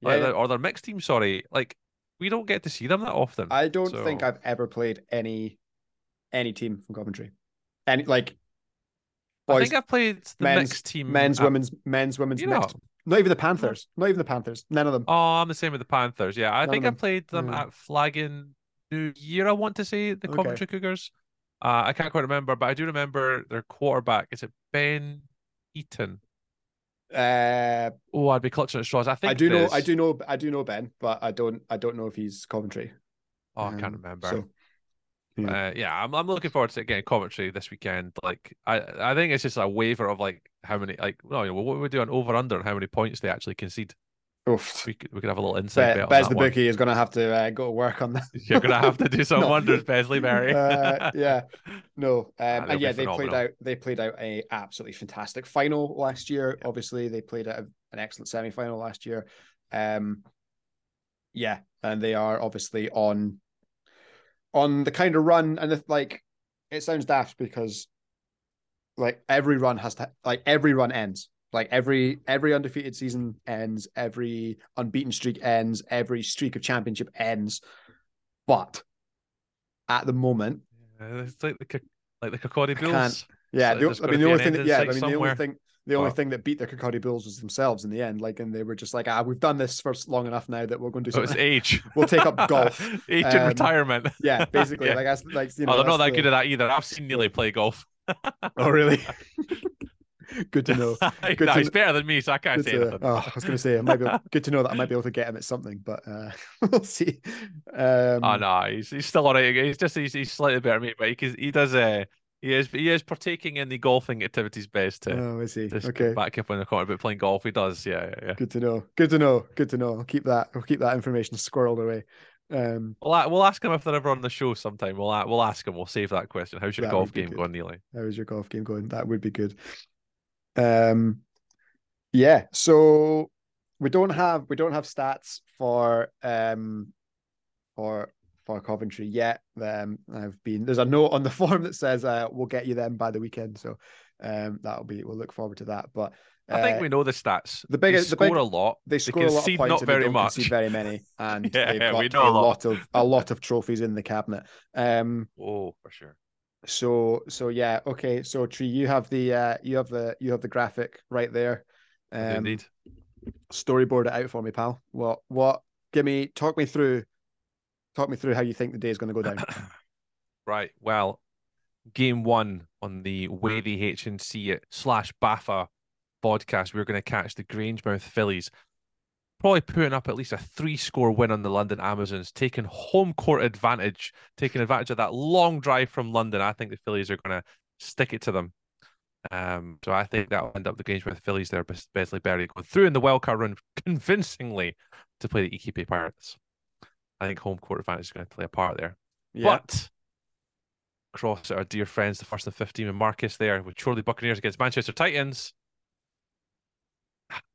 yeah, like, yeah. their- or their mixed team. Sorry, like we don't get to see them that often. I don't think I've ever played any any team from Coventry. Any like I think I've played the men's- mixed team. men's, at- women's, men's, women's, You know, mixed. Not even the Panthers. Not even the Panthers. None of them. Oh, I'm the same with the Panthers. Yeah, I None think I played them Yeah. at Flagging New Year. I want to say the Okay. Coventry Cougars. Uh, I can't quite remember, but I do remember their quarterback. Is it Ben Eaton? Uh, Oh, I'd be clutching at straws. I think I do know, is. I do know, I do know Ben, but I don't, I don't know if he's Coventry. Oh, I can't Um, remember. So yeah. Uh, yeah, I'm I'm looking forward to getting Coventry this weekend. Like, I I think it's just a waiver of like how many like no, you know, what would we do an over under and how many points they actually concede. Oof. We could we could have a little insight Be- Bez the one. bookie is going to have to uh, go to work on that. *laughs* You're gonna have to do *laughs* some No. wonders, Besley Berry. Uh, yeah, *laughs* no, um, and yeah, they played out. They played out a absolutely fantastic final last year. Obviously, they played out an excellent semi final last year. Um, yeah, and they are obviously on on the kind of run, and if, like it sounds daft because like every run has to like every run ends. Like every every undefeated season ends, every unbeaten streak ends, every streak of championship ends. But at the moment, Yeah, it's like the like the Kirkcaldy I Bills. yeah, So the, I mean the only thing that yeah, I sight mean the only thing the only thing that beat the Kirkcaldy Bills was themselves in the end. Like, and they were just like, ah, we've done this for long enough now that we're going to do Oh, it's age. *laughs* We'll take up golf. *laughs* age Um, and retirement. yeah, *laughs* basically, Yeah. like that's like you know. oh, they're not that good at that either. I've seen Neely play golf. Oh, really? *laughs* good to know. *laughs* Good no, to- he's better than me, so I can't say to- oh, I was going to say, I might be able, *laughs* good to know that I might be able to get him at something, but uh, we'll see. Um, Oh no, he's he's still alright. He's just he's, he's slightly better than me, but he he does uh he is he is partaking in the golfing activities best to Oh, I see. Okay. back up on the corner, but playing golf he does. Yeah, yeah, yeah. Good to know. Good to know. Good to know. I'll keep that. I'll keep that information squirreled away. Um, We'll we'll ask him if they're ever on the show sometime. We'll we'll ask him. We'll save that question. How's your golf game good. going, Neely? how is your golf game going? That would be good. Um, yeah. So we don't have we don't have stats for um for for Coventry yet. Um, I've been there's a note on the *laughs* form that says uh we'll get you them by the weekend. So um that'll be we'll look forward to that. But I think uh, we know the stats. the They biggest- the score big- a lot. they score a lot of points not they very don't much. concede very many, *laughs* and Yeah, they've we got know a a lot. lot of a lot of trophies in the cabinet. Um, Oh, for sure. So so yeah, okay. So Tree, you have the uh you have the you have the graphic right there. Um Indeed. storyboard it out for me, pal. What what give me talk me through talk me through how you think the day is gonna go down. *clears throat* Right. Well, game one on the Way the HNC it slash BAFA podcast, we're going to catch the Grangemouth Phillies. Probably putting up at least a three score win on the London Amazons, taking home court advantage, taking advantage of that long drive from London. I think the Phillies are going to stick it to them. Um, so I think that will end up the Grangemouth Phillies there, Bes- Besley Berry going through in the wildcard run *laughs* convincingly to play the EKP Pirates. I think home court advantage is going to play a part there. Yeah. But across our dear friends, the first and 15 and Marcus there with Chorley Buccaneers against Manchester Titans.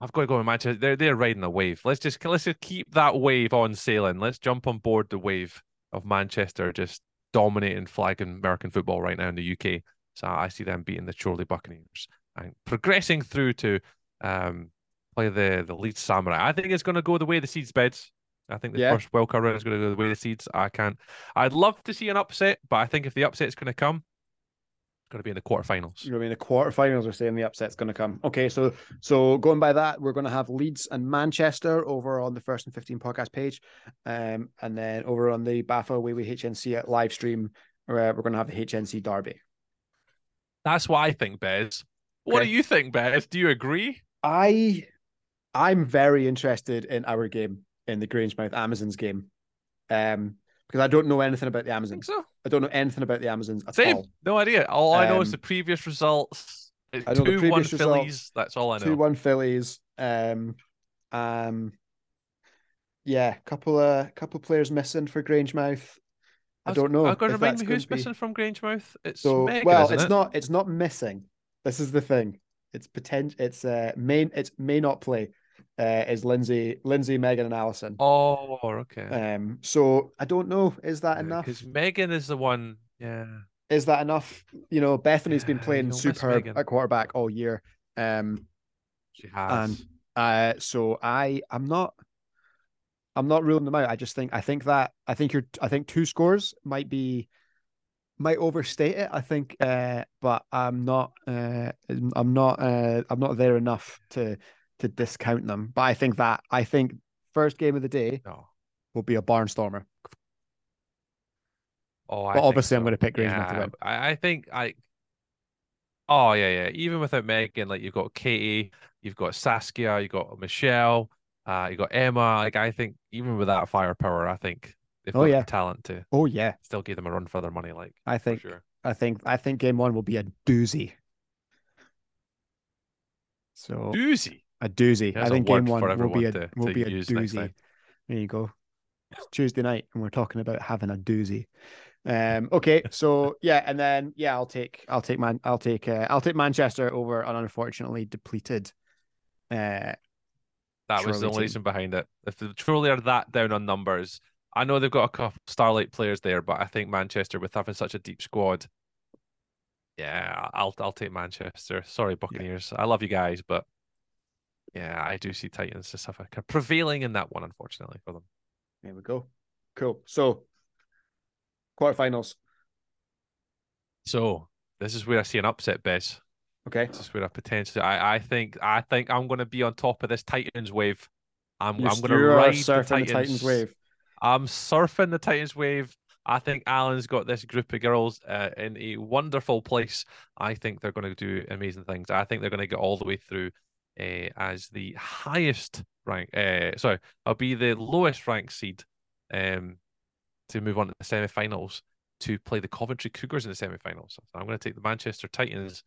I've got to go with Manchester. They're they're riding a wave. Let's just let's just keep that wave on sailing. Let's jump on board the wave of Manchester just dominating flagging American football right now in the UK. So I see them beating the Chorley Buccaneers and progressing through to um, play the the Leeds Samurai. I think it's going to go the way the seeds beds. I think the Yeah. first wildcard round is going to go the way the seeds. I can't. I'd love to see an upset, but I think if the upset's going to come, going to be in the quarterfinals. You're in the quarterfinals. We're saying the upset's going to come. Okay, so so going by that, we're going to have Leeds and Manchester over on the first and fifteen podcast page, um, and then over on the BAFA Way We HNC at live stream, uh, we're going to have the HNC Derby. That's what I think, Bez. What Okay. do you think, Bez? Do you agree? I I'm very interested in our game in the Grangemouth Amazons game, um, because I don't know anything about the Amazons. so. I don't know anything about the Amazons at Same. all. No idea. All I know is Um, the previous results. It's I know the two one previous Phillies. results, That's all I know. Two one Phillies. Um, um, yeah, couple of couple players missing for Grangemouth. I was- don't know. I've got to remind me who's to be- missing from Grangemouth. It's So well, it's it? not. It's not missing. This is the thing. It's potential. It's uh main. It's may not play. Uh, is Lindsay, Lindsay, Megan, and Allison. Oh, okay. Um, so I don't know. Is that enough? Because Megan is the one. Yeah. Is that enough? You know, Bethany's been playing superb at quarterback all year. Um, She has. And uh, so I, I'm not, I'm not ruling them out. I just think, I think that, I think you're, I think two scores might be, might overstate it. I think, uh, but I'm not, uh, I'm not, uh, I'm not there enough to to discount them. But I think that, I think first game of the day no. will be a barnstormer. Oh, I But obviously, I'm going to pick Grangemouth Yeah, to win. I, I think I. Oh yeah, yeah. Even without Megan, like you've got Katie, you've got Saskia, you've got Michelle, uh, you got Emma. Like I think even with that firepower, I think they've Oh, got yeah. the talent to Oh yeah, still give them a run for their money. Like I think, sure. I think, I think game one will be a doozy. So Doozy. A doozy. There's I think game one will be a to- will to be a doozy. There you go. It's Tuesday night, and we're talking about having a doozy. Um. Okay. *laughs* So yeah, and then yeah, I'll take I'll take man I'll take uh, I'll take Manchester over an unfortunately depleted. Uh. That was the only team. reason behind it. If they truly are that down on numbers, I know they've got a couple Starlight players there, but I think Manchester, with having such a deep squad, yeah, I'll I'll take Manchester. Sorry, Buccaneers. I love you guys, but yeah, I do see Titans just have a kind of prevailing in that one, unfortunately for them. There we go. Cool. So quarterfinals. So this is where I see an upset, Bez. Okay. This is where I potentially, I I think I think I'm going to be on top of this Titans wave. I'm You're, I'm going to you're ride surfing the the Titans wave. I'm surfing the Titans wave. I think Alan's got this group of girls uh, in a wonderful place. I think they're going to do amazing things. I think they're going to get all the way through uh, as the highest rank. Uh, sorry, I'll be the lowest ranked seed um, to move on to the semi-finals to play the Coventry Cougars in the semi-finals. So I'm going to take the Manchester Titans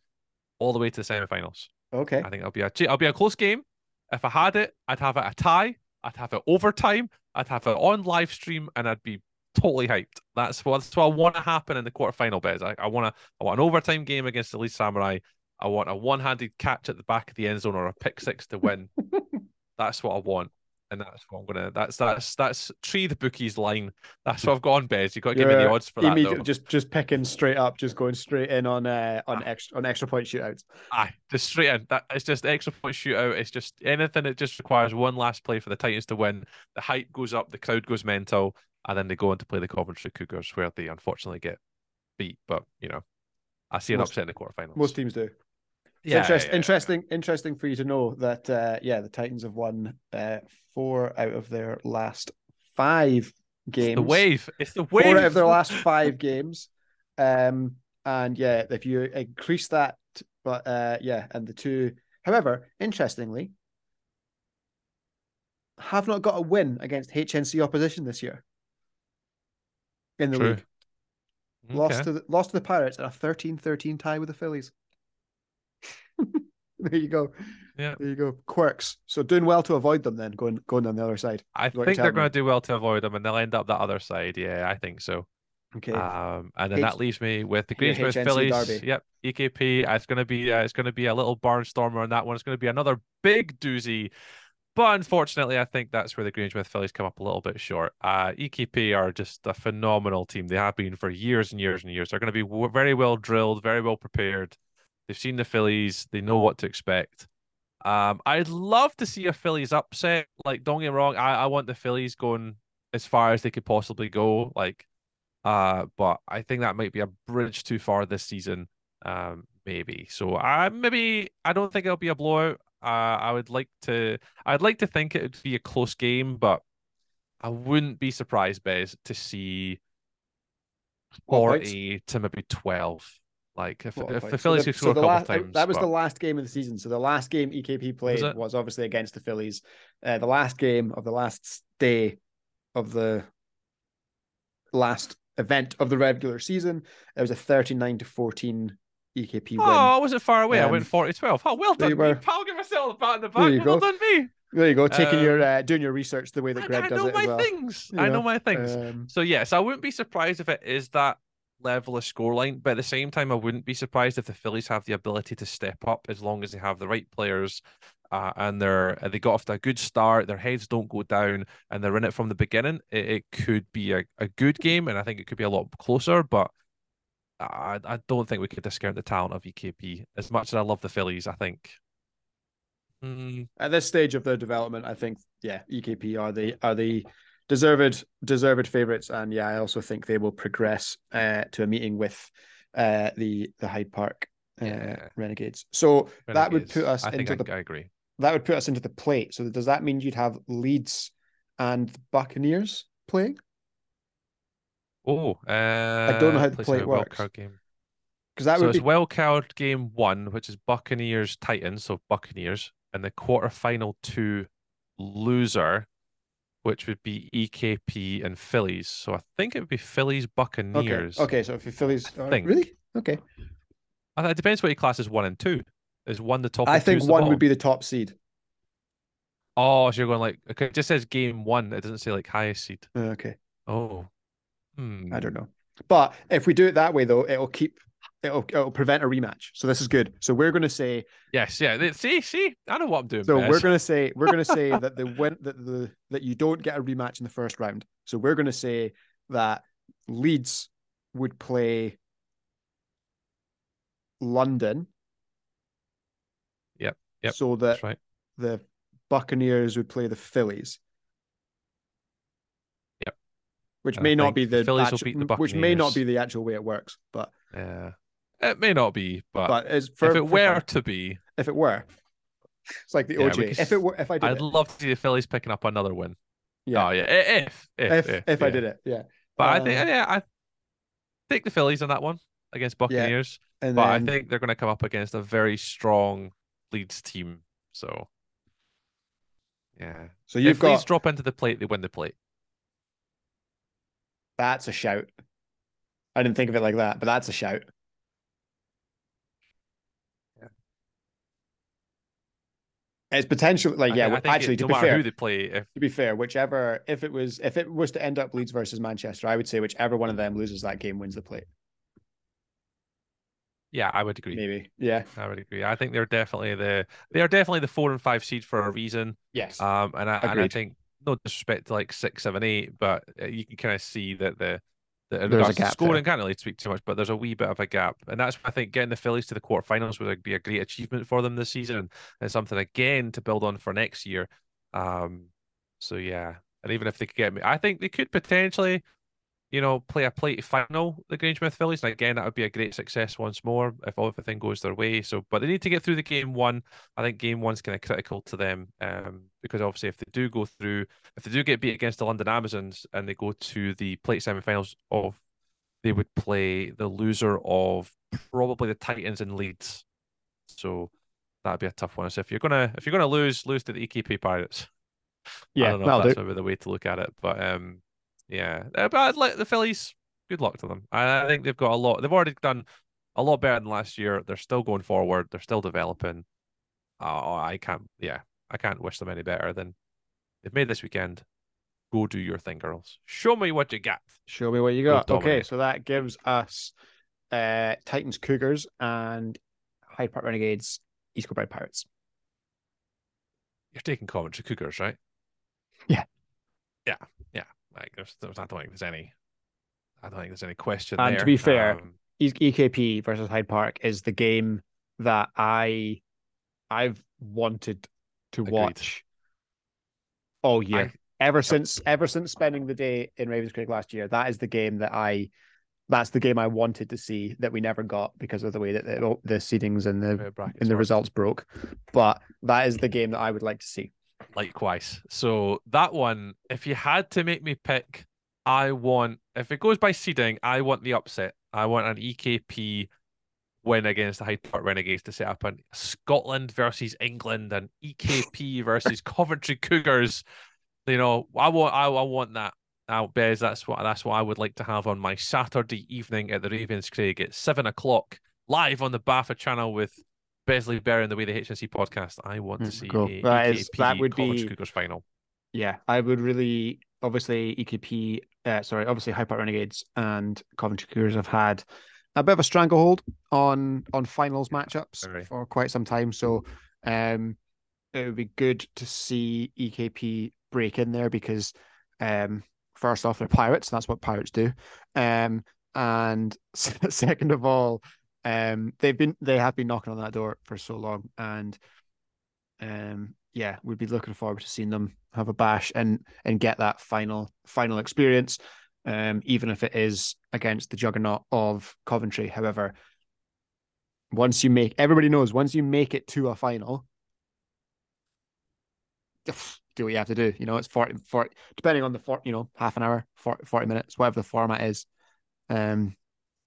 all the way to the semi-finals. Okay. I think it'll be a I'll be a close game. If I had it, I'd have it a tie. I'd have it overtime. I'd have it on live stream, and I'd be totally hyped. That's what that's what I want to happen in the quarterfinal bets. I, I want to I want an overtime game against the Leeds Samurai. I want a one-handed catch at the back of the end zone or a pick six to win. *laughs* that's what I want, and that's what I'm gonna. That's that's that's tree the bookies line. That's what I've got on Bez. You got to give me the odds for that. Just just picking straight up, just going straight in on uh on Ah. extra on extra point shootouts. Aye, just straight in. That it's just extra point shootout. It's just anything that just requires one last play for the Titans to win. The hype goes up, the crowd goes mental, and then they go on to play the Coventry Cougars, where they unfortunately get beat, but you know, I see an Most- upset in the quarterfinals. Most teams do. It's yeah, interest- yeah, yeah. interesting, interesting for you to know that uh, yeah, the Titans have won uh, four out of their last five games. The wave. It's the wave. Four out of their last five games. Um, and yeah, if you increase that, but uh, yeah, and the two. However, interestingly, have not got a win against HNC opposition this year in the True. league. Lost to the, lost to the Pirates in a 13-13 tie with the Phillies. *laughs* there you go. Yeah. There you go. Quirks. So doing well to avoid them then, going going on the other side. I think they're me. going to do well to avoid them, and they'll end up that other side. Yeah, I think so. Okay. Um, and then H- that leaves me with the Grangemouth Phillies. derby. Yep, EKP. It's going to be uh, it's going to be a little barnstormer on that one. It's going to be another big doozy. But unfortunately, I think that's where the Grangemouth Phillies come up a little bit short. Uh, EKP are just a phenomenal team. They have been for years and years and years. They're going to be w- very well drilled, very well prepared. They've seen the Phillies. They know what to expect. Um, I'd love to see a Phillies upset. Like, don't get me wrong, I, I want the Phillies going as far as they could possibly go. Like, uh, but I think that might be a bridge too far this season. Um, maybe. So I maybe I don't think it'll be a blowout. Uh, I would like to. I'd like to think it would be a close game, but I wouldn't be surprised, Bez, to see forty to maybe twelve. Like if, if the? Phillies so the, could so score a couple last, times, that was but- the last game of the season. So the last game EKP played it? was, obviously against the Phillies. Uh, the last game of the last day of the last event of the regular season, it was a 39 to 14 EKP win. Oh, I wasn't far away. I Um, went 40 12. Oh, well done, you me, were. pal. Give myself a pat on the back. you Well go. done, me. There you go, taking your um, uh, doing your research the way that Greg I does know it my as well. things. you I know, know my things. Um, So yes, I wouldn't be surprised if it is that level of scoreline, but at the same time, I wouldn't be surprised if the Phillies have the ability to step up as long as they have the right players, uh, and they're uh, they got off to a good start. Their heads don't go down, and they're in it from the beginning. It, it could be a, a good game, and I think it could be a lot closer. But I I don't think we could discount the talent of EKP as much as I love the Phillies. I think. Mm, at this stage of their development, I think yeah, EKP are the are the deserved deserved favorites, and yeah, I also think they will progress uh, to a meeting with uh, the the Hyde Park uh, Yeah. Renegades. So that would put us I think into I, the I agree. that would put us into the plate. So does that mean you'd have Leeds and Buccaneers playing? Oh, uh, I don't know how the place plate works. game. Because that so would it's be wild card game one, which is Buccaneers Titans, so Buccaneers, and the quarterfinal two loser, which would be EKP and Phillies. So I think it would be Phillies. Buccaneers. Okay, okay so if you Phillies, I think. really okay. It depends what your class is one and two. Is one the top? I think one would be the top seed. Oh, so you're going like okay, it just says game one. It doesn't say like highest seed. Uh, Okay, Oh, hmm. I don't know. But if we do it that way, though, it'll keep it'll it'll oh, oh, prevent a rematch. So this is good. So we're going to say Yes, yeah. See, see, I know what I'm doing. so we're going to say we're going to say *laughs* that the win that the that you don't get a rematch in the first round. So we're going to say that Leeds would play London. Yep, yep, So that That's right. the Buccaneers would play the Phillies. Yep. Which may not be the the, Phillies will beat the which may not be the actual way it works, but Yeah, it may not be, but, but for, if it were fun. to be, if it were, it's like the Yeah, OJ. could if it were, if I did I'd it, love to see the Phillies picking up another win. yeah, Oh yeah, i- if if if if, I did it, yeah. But I think Um, yeah, I think the Phillies on that one against Buccaneers. And but then I think they're going to come up against a very strong Leeds team. So yeah, so you've if Leeds drop into the plate, they win the plate. that's a shout. I didn't think of it like that, but that's a shout. It's potential, like I yeah. think- I w- think actually, it, to no be fair, who they play, if to be fair, whichever if it was if it was to end up Leeds versus Manchester, I would say whichever one of them loses that game wins the plate. yeah, I would agree. Maybe, yeah, I would agree. I think they're definitely the they are definitely the four and five seed for a reason. yes, Um, and I and I think no disrespect to like six, seven, eight, but uh, you can kind of see that the the in There's a gap scoring there. can't really speak too much, but there's a wee bit of a gap, and that's why I think getting the Phillies to the quarterfinals would be a great achievement for them this season, and something again to build on for next year. Um, so yeah, and even if they could get me, I think they could potentially you know, play a plate final, the Grangemouth Phillies. And again, that would be a great success once more if everything goes their way. So, but they need to get through the game one. I think game one's kind of critical to them um, because obviously, if they do go through, if they do get beat against the London Amazons and they go to the plate semi-finals of, they would play the loser of probably the Titans and Leeds. So that'd be a tough one. So if you're gonna if you're gonna lose, lose to the EKP Pirates. *laughs* Yeah, I don't know if that's do. maybe the way to look at it, but um, yeah. Uh, But I'd like the Phillies. Good luck to them. I, think they've got a lot. They've already done a lot better than last year. They're still going forward. They're still developing. Oh, I can't. Yeah, I can't wish them any better than they've made this weekend. Go do your thing, girls. Show me what you got. Show me what you got. Okay, so that gives us uh Titans Cougars and Hyde Park Renegades East Kilbride Pirates. You're taking Coventry Cougars, right? Yeah, yeah. Like there's, there's I don't think there's any. I don't think there's any question And to be fair, Um, EKP versus Hyde Park is the game that I I've wanted to Agreed. watch all year. I- ever since ever since spending the day in Ravenscraig last year, that is the game that I that's the game I wanted to see that we never got because of the way that the, the seedings and the and the results broke. But that is the game that I would like to see. Likewise. So that one, if you had to make me pick, I want if it goes by seeding, I want the upset. I want an EKP win against the Hyde Park Renegades to set up an Scotland versus England and EKP *laughs* versus Coventry Cougars. You know, I want I, I want that. out, Bez, that's what that's what I would like to have on my Saturday evening at the Ravenscraig at seven o'clock, live on the BAFA channel with Bear and the Way the HNC podcast. I want to Mm, see cool. a That is- EKP that would Coventry be- Cougars final. Yeah, I would really obviously EKP. Uh, sorry, obviously Hyde Park Renegades and Coventry Cougars have had a bit of a stranglehold on on finals matchups Very. for quite some time. So, um, it would be good to see EKP break in there because, um, first off, they're pirates. That's what pirates do. Um, and *laughs* second of all, um, they've been they have been knocking on that door for so long, and um, yeah, we'd be looking forward to seeing them have a bash and and get that final final experience, um, even if it is against the juggernaut of Coventry. However, once you make everybody knows once you make it to a final, *sighs* do what you have to do. You know, it's 40, 40 depending on the for, you know half an hour, 40, 40 minutes, whatever the format is. Um,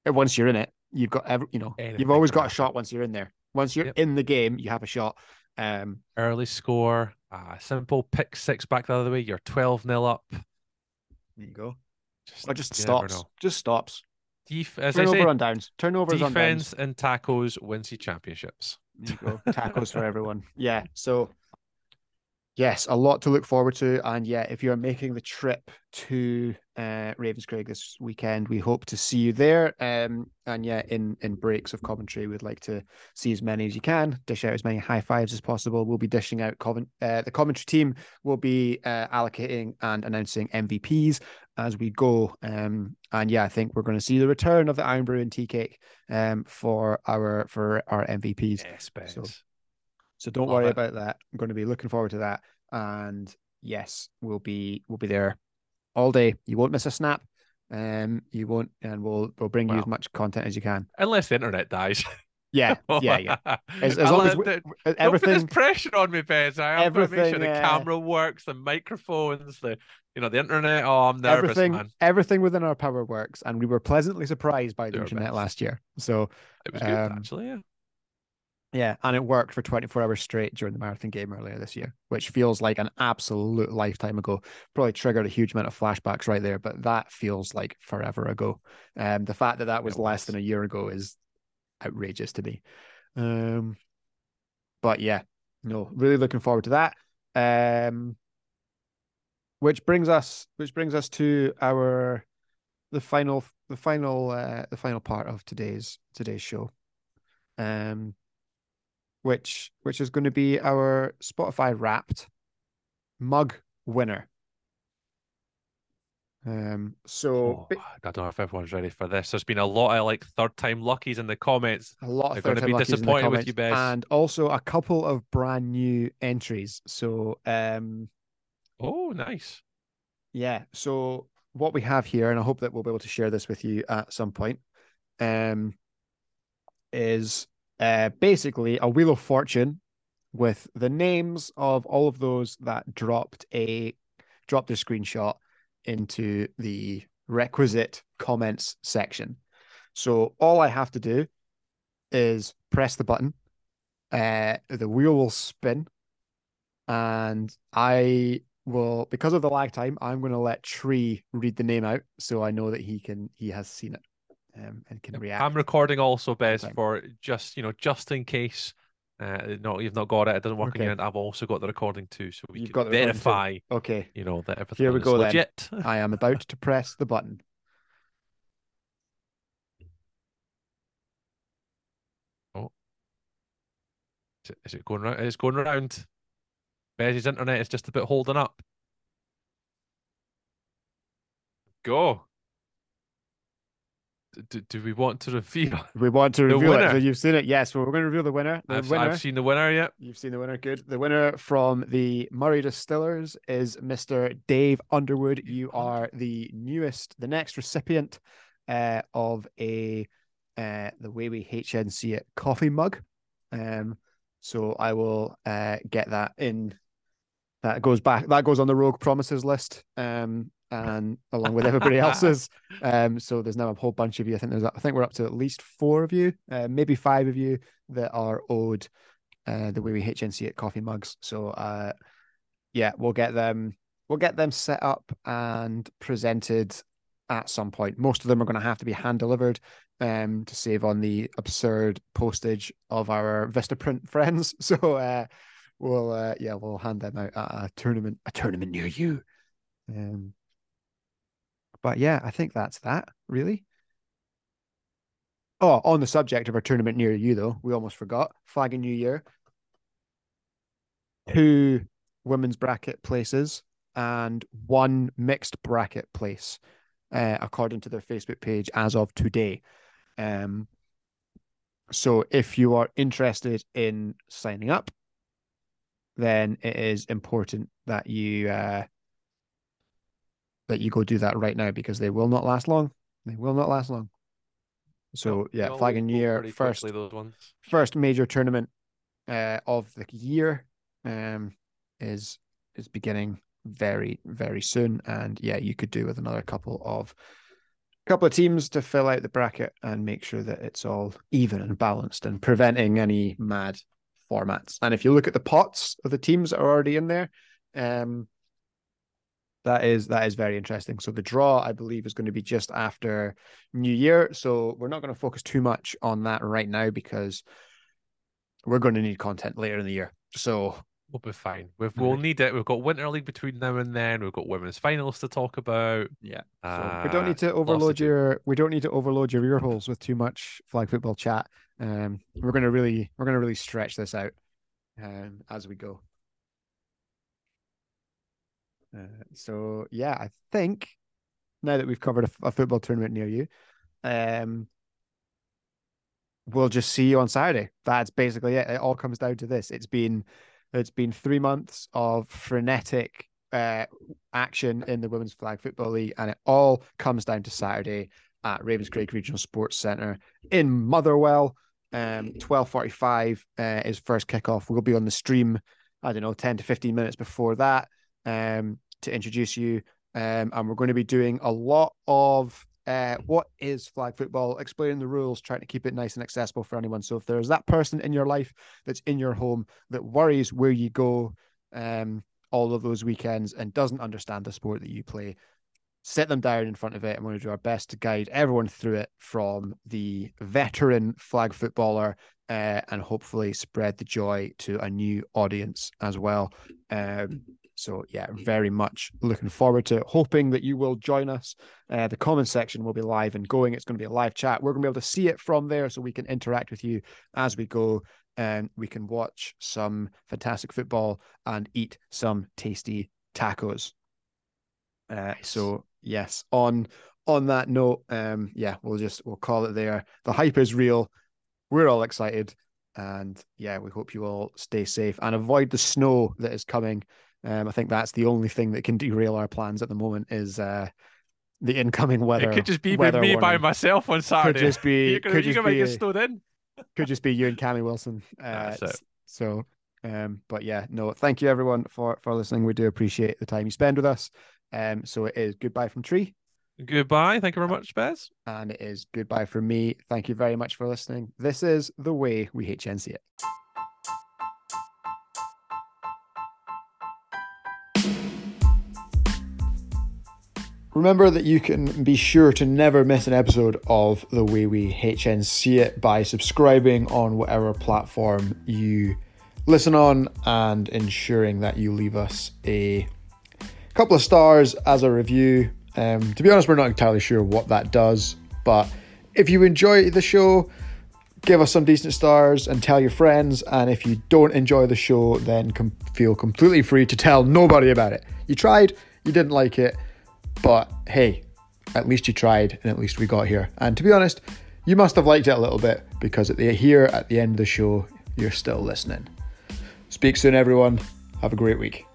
once you're in it, you've got every you know Anything you've always got a shot once you're in there. Once you're Yep. in the game, you have a shot. Um, Early score, uh, simple pick six back the other way. You're 12 nil up. there you go. Just, Or just you stops. Just stops. Def- as I Turnover say, on downs. Turnovers on downs. and tackles wins you championships. There you go. Tackles for *laughs* everyone. Yeah. So, yes, a lot to look forward to. And yeah, if you're making the trip to uh, Ravenscraig this weekend, we hope to see you there. Um, and yeah, in in breaks of Coventry, we'd like to see as many as you can. Dish out as many high fives as possible. We'll be dishing out Covent. Uh, the Coventry team will be uh, allocating and announcing MVPs as we go. Um, and yeah, I think we're going to see the return of the Irn-Bru and Tea Cake um, for our for our MVPs. Yes. So- So don't Love worry it. about that. I'm going to be looking forward to that. And yes, we'll be we'll be there all day. You won't miss a snap. Um, you won't, and we'll we'll bring you as much content as you can. Unless the internet dies. Yeah, *laughs* yeah, yeah. As, as long as we, uh, put this pressure on me, Bez. I have to make sure the uh, camera works, the microphones, the you know the internet. Oh, I'm nervous, everything, man. everything within our power works, and we were pleasantly surprised by the internet best. last year. So It was good um, actually. Yeah. Yeah, and it worked for 24 hours straight during the marathon game earlier this year, which feels like an absolute lifetime ago. Probably triggered a huge amount of flashbacks right there, but that feels like forever ago. Um, the fact that that was It less than a year ago is outrageous to me. Um, but yeah, no, really looking forward to that. Um, which brings us, which brings us to our the final, the final, uh, the final part of today's today's show. Um, which which is going to be our Spotify Wrapped mug winner. Um, so Oh, I don't know if everyone's ready for this. There's been a lot of like third time luckies in the comments. a lot They're of gonna third-time be luckies in the disappointed with you, Bez. and also a couple of brand new entries. So um, Oh, nice. yeah, so what we have here, and I hope that we'll be able to share this with you at some point, um, is uh, basically a wheel of fortune with the names of all of those that dropped a dropped their screenshot into the requisite comments section. So all I have to do is press the button. Uh, the wheel will spin, and I will, because of the lag time, I'm going to let Tree read the name out, so I know that he can he has seen it um, and can react. I'm recording also, Bez, for just you know, just in case. Uh, no, you've not got it. It doesn't work Okay. again. I've also got the recording too, so we You've can got the recording too. verify, Okay, you know, that everything Here we is go then. legit. *laughs* I am about to press the button. Oh, is it, is it going round? It's going round. Bez's internet is just a bit holding up. Go. Do, do we want to reveal? *laughs* We want to reveal it. So you've seen it. Yes, well, we're going to reveal the winner. The I've, winner. I've seen the winner yet. You've seen the winner. Good. The winner from the Murray Distillers is Mr. Dave Underwood. You are the newest, the next recipient uh, of a uh, the way we HNC it coffee mug. Um, so I will uh, get that in. That goes back. That goes on the Rogue Promises list. Um, and along with everybody *laughs* else's. Um, so there's now a whole bunch of you. I think there's. I think we're up to at least four of you, uh, maybe five of you that are owed uh, the way we HNC at coffee mugs. So uh, yeah, we'll get them. We'll get them set up and presented at some point. Most of them are going to have to be hand delivered um, to save on the absurd postage of our Vistaprint *laughs* friends. So uh, we'll uh, yeah we'll hand them out at a tournament a tournament near you. Um, but yeah, I think that's that really. Oh, on the subject of our tournament near you, though, we almost forgot Flag and New Year. Two women's bracket places and one mixed bracket place, uh, according to their Facebook page as of today. Um, so if you are interested in signing up, then it is important that you uh, that you go do that right now because they will not last long. They will not last long. So No, yeah, always Flag and Year first those ones. first major tournament uh, of the year um, is is beginning very very soon, and yeah, you could do with another couple of couple of teams to fill out the bracket and make sure that it's all even and balanced and preventing any mad formats. And if you look at the pots of the teams that are already in there, um, that is that is very interesting. So the draw, I believe, is going to be just after New Year. So we're not going to focus too much on that right now because we're going to need content later in the year. So We'll be fine. We've, we'll need it. We've got Winter League between now and then. We've got women's finals to talk about. yeah, so we don't Uh, need to lots to overload your we don't need to overload your ear holes with too much flag football chat. Um, we're going to really we're going to really stretch this out um as we go. Uh, so yeah, I think now that we've covered a football tournament near you, um, we'll just see you on Saturday. That's basically it. It all comes down to this. It's been it's been three months of frenetic uh, action in the Women's Flag Football League, and it all comes down to Saturday at Ravenscraig Regional Sports Centre in Motherwell. Um, twelve forty-five uh, is first kickoff. We'll be on the stream. I don't know, ten to fifteen minutes before that, um, to introduce you. Um, and we're going to be doing a lot of uh, what is flag football, explaining the rules, trying to keep it nice and accessible for anyone. So if there's that person in your life that's in your home that worries where you go um, all of those weekends and doesn't understand the sport that you play, sit them down in front of it. I'm going to do our best to guide everyone through it from the veteran flag footballer uh, and hopefully spread the joy to a new audience as well. Um, so yeah, very much looking forward to it. Hoping that you will join us. Uh, the comment section will be live and going. It's going to be a live chat. We're going to be able to see it from there, so we can interact with you as we go, and we can watch some fantastic football and eat some tasty tacos. Uh, Nice. so yes, on on that note, um, yeah, we'll just we'll call it there. The hype is real. We're all excited, and yeah, we hope you all stay safe and avoid the snow that is coming. Um, I think that's the only thing that can derail our plans at the moment is uh, the incoming weather. it could just be me by myself on Saturday. Could just be *laughs* you're gonna, could you're just gonna be get stowed in. *laughs* could just be you and Cammy Wilson. Uh, That's it. So, um, but yeah, no, thank you everyone for for listening. We do appreciate the time you spend with us. Um, so it is goodbye from Tree, Goodbye. Thank you very much, Bez. and it is goodbye from me. Thank you very much for listening. This is the way we HNC it. Remember that you can be sure to never miss an episode of The Way We HNC It by subscribing on whatever platform you listen on and ensuring that you leave us a couple of stars as a review. Um, to be honest, we're not entirely sure what that does, but if you enjoy the show, give us some decent stars and tell your friends. And if you don't enjoy the show, then com- feel completely free to tell nobody about it. You tried, you didn't like it, but hey, at least you tried, and at least we got here. And to be honest, you must have liked it a little bit because at the here at the end of the show, you're still listening. Speak soon, everyone. Have a great week.